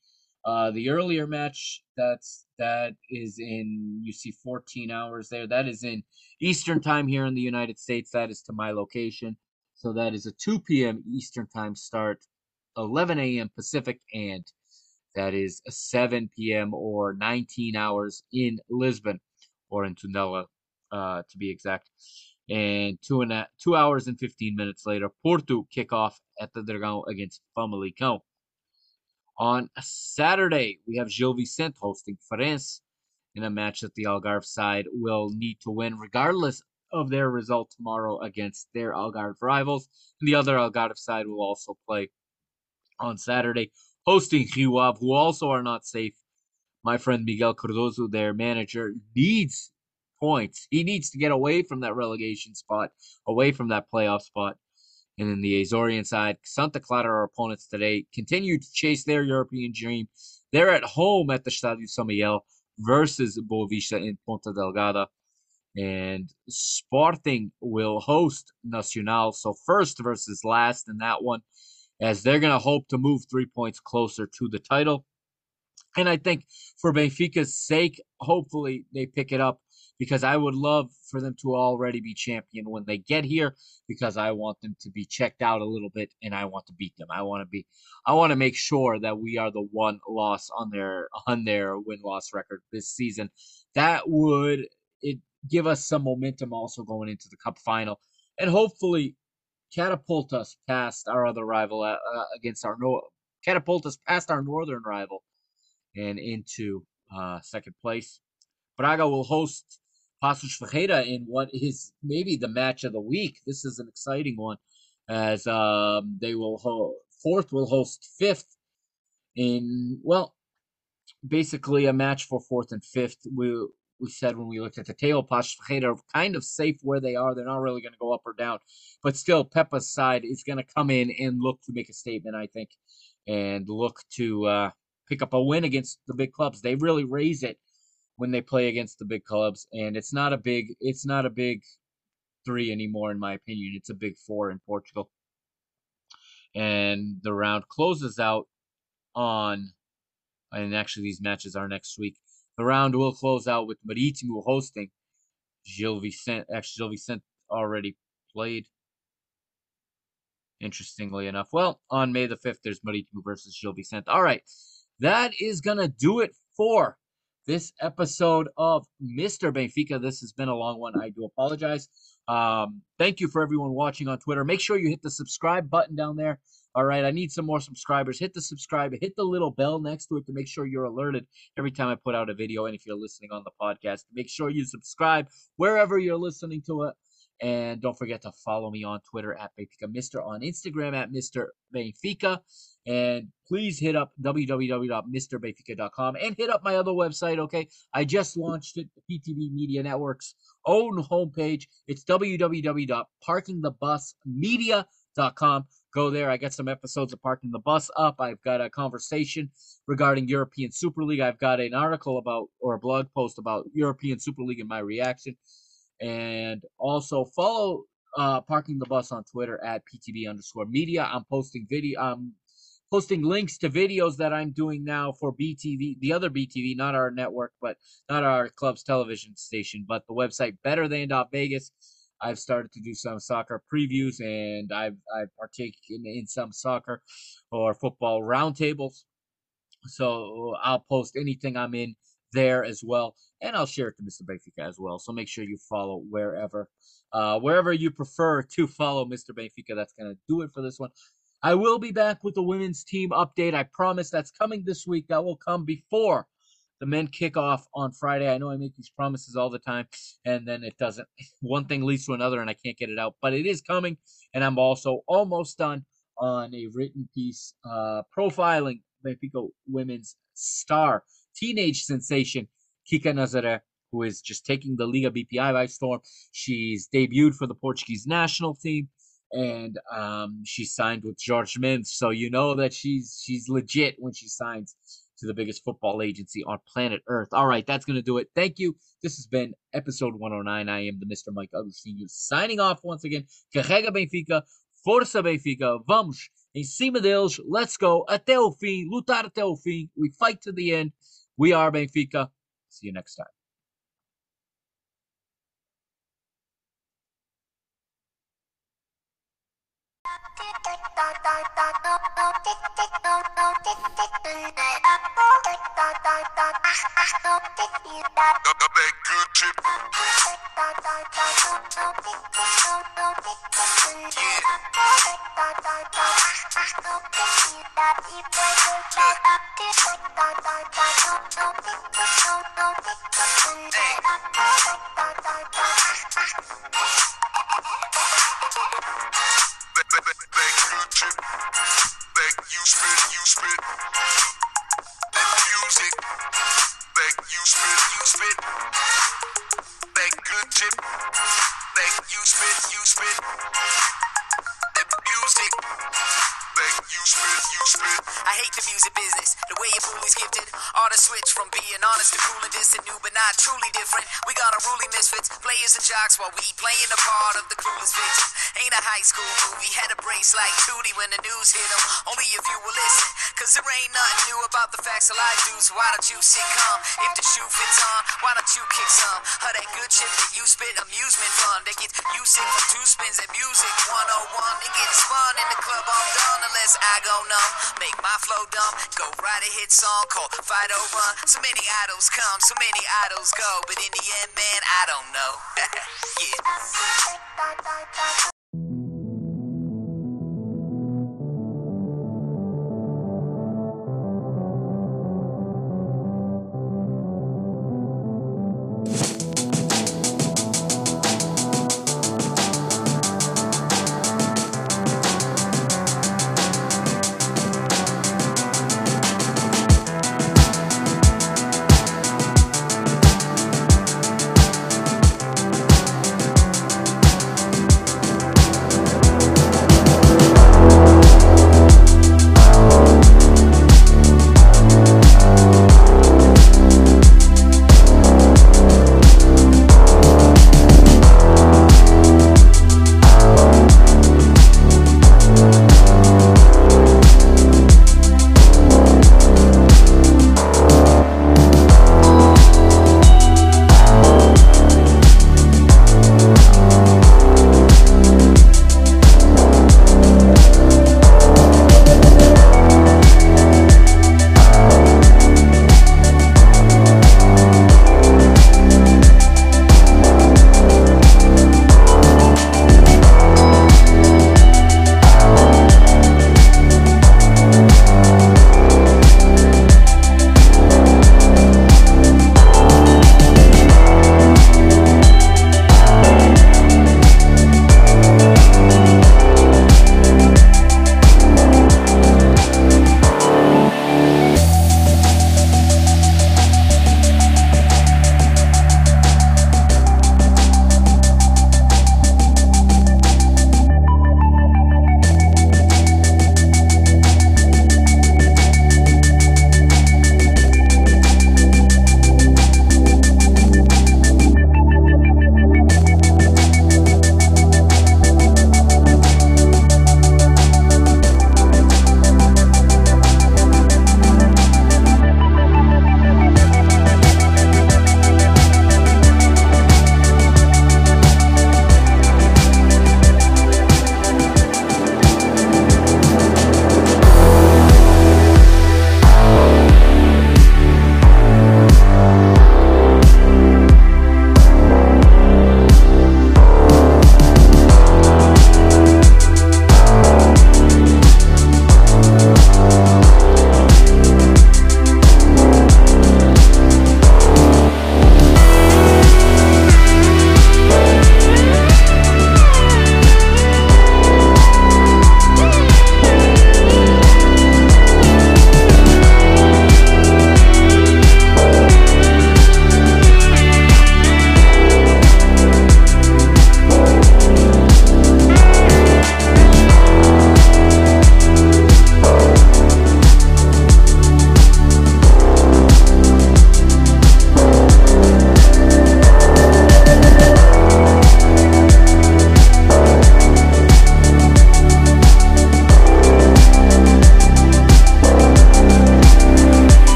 uh, the earlier match that's that is in you see 14 hours there. That is in Eastern time here in the United States. That is to my location. So that is a 2 p.m. Eastern time start, 11 a.m. Pacific, and that is a 7 p.m. or 19 hours in Lisbon or in Tondela, uh, to be exact and two and a, two hours and 15 minutes later, Porto kick off at the Dragão against Famalicão. On Saturday, we have Gil Vicente hosting Farense in a match that the Algarve side will need to win regardless of their result tomorrow against their Algarve rivals. And the other Algarve side will also play on Saturday, hosting Rio who also are not safe. My friend Miguel Cardoso, their manager, needs points. He needs to get away from that relegation spot, away from that playoff spot. And then the Azorian side, Santa Clara, our opponents today, continue to chase their European dream. They're at home at the Stadio São Miguel versus Boavista in Ponta Delgada. And Sporting will host Nacional. So first versus last in that one, as they're going to hope to move three points closer to the title. And I think for Benfica's sake, hopefully they pick it up because I would love for them to already be champion when they get here because I want them to be checked out a little bit and I want to beat them. I want to be I want to make sure that we are the one loss on their [LAUGHS] on their win-loss record this season. That would it give us some momentum also going into the cup final and hopefully catapult us past our other rival uh, uh against our no catapult us past our northern rival and into uh, second place. Braga will host Paços Ferreira in what is maybe the match of the week. This is an exciting one, as um, they will fourth will host fifth in well, basically a match for fourth and fifth. We we said when we looked at the table, Paços Ferreira are kind of safe where they are. They're not really going to go up or down, but still, Pepa's side is going to come in and look to make a statement. I think, and look to uh, pick up a win against the big clubs. They really raise it when they play against the big clubs, and it's not a big it's not a big three anymore, in my opinion. It's a big four in Portugal. And the round closes out on, and actually these matches are next week. The round will close out with Marítimo hosting. Gil Vicente, actually Gil Vicente already played. Interestingly enough, well, on May the 5th, there's Marítimo versus Gil Vicente. All right, that is to do it for this episode of Mr. Benfica. This has been a long one. I do apologize. Um, thank you for everyone watching on Twitter. Make sure you hit the subscribe button down there. All right, I need some more subscribers. Hit the subscribe, hit the little bell next to it to make sure you're alerted every time I put out a video. And if you're listening on the podcast, make sure you subscribe wherever you're listening to it. And don't forget to follow me on Twitter at Benfica Mister, on Instagram at Mr. Benfica. And please hit up www.mrbenfica.com and hit up my other website, okay? I just launched it, the PTB Media Network's own homepage. It's www.parkingthebusmedia.com. Go there. I got some episodes of Parking the Bus up. I've got a conversation regarding European Super League. I've got an article about or a blog post about European Super League and my reaction. And also follow uh, Parking the Bus on Twitter at PTB underscore media. I'm posting video. I'm posting links to videos that I'm doing now for BTV, the other BTV, not our network, but not our club's television station, but the website Better Than Vegas. I've started to do some soccer previews, and I've I've partaken in some soccer or football roundtables. So I'll post anything I'm in there as well, and I'll share it to Mr. Benfica as well. So make sure you follow wherever, uh, wherever you prefer to follow Mr. Benfica. That's gonna do it for this one. I will be back with the women's team update. I promise that's coming this week. That will come before the men kick off on Friday. I know I make these promises all the time, and then it doesn't. [LAUGHS] One thing leads to another, and I can't get it out. But it is coming, and I'm also almost done on a written piece uh, profiling Benfica women's star, teenage sensation, Kika Nazareth, who is just taking the Liga BPI by storm. She's debuted for the Portuguese national team and um, she signed with Jorge Mendes. So you know that she's she's legit when she signs to the biggest football agency on planet Earth. All right, that's gonna do it. Thank you. This has been episode 109. I am the Mr. Mike Agostinho signing off once again. Carrega Benfica, Força Benfica. Vamos em cima deles. Let's go até o fim. Lutar até o fim. We fight to the end. We are Benfica. See you next time. You Make my flow dumb. Go write a hit song called Fight Over. So many idols come, so many idols go. But in the end, man, I don't know. [LAUGHS] yeah.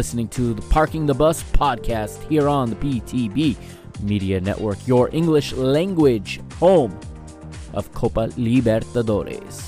listening to the Parking the Bus podcast here on the PTB Media Network, your English language home of Copa Libertadores.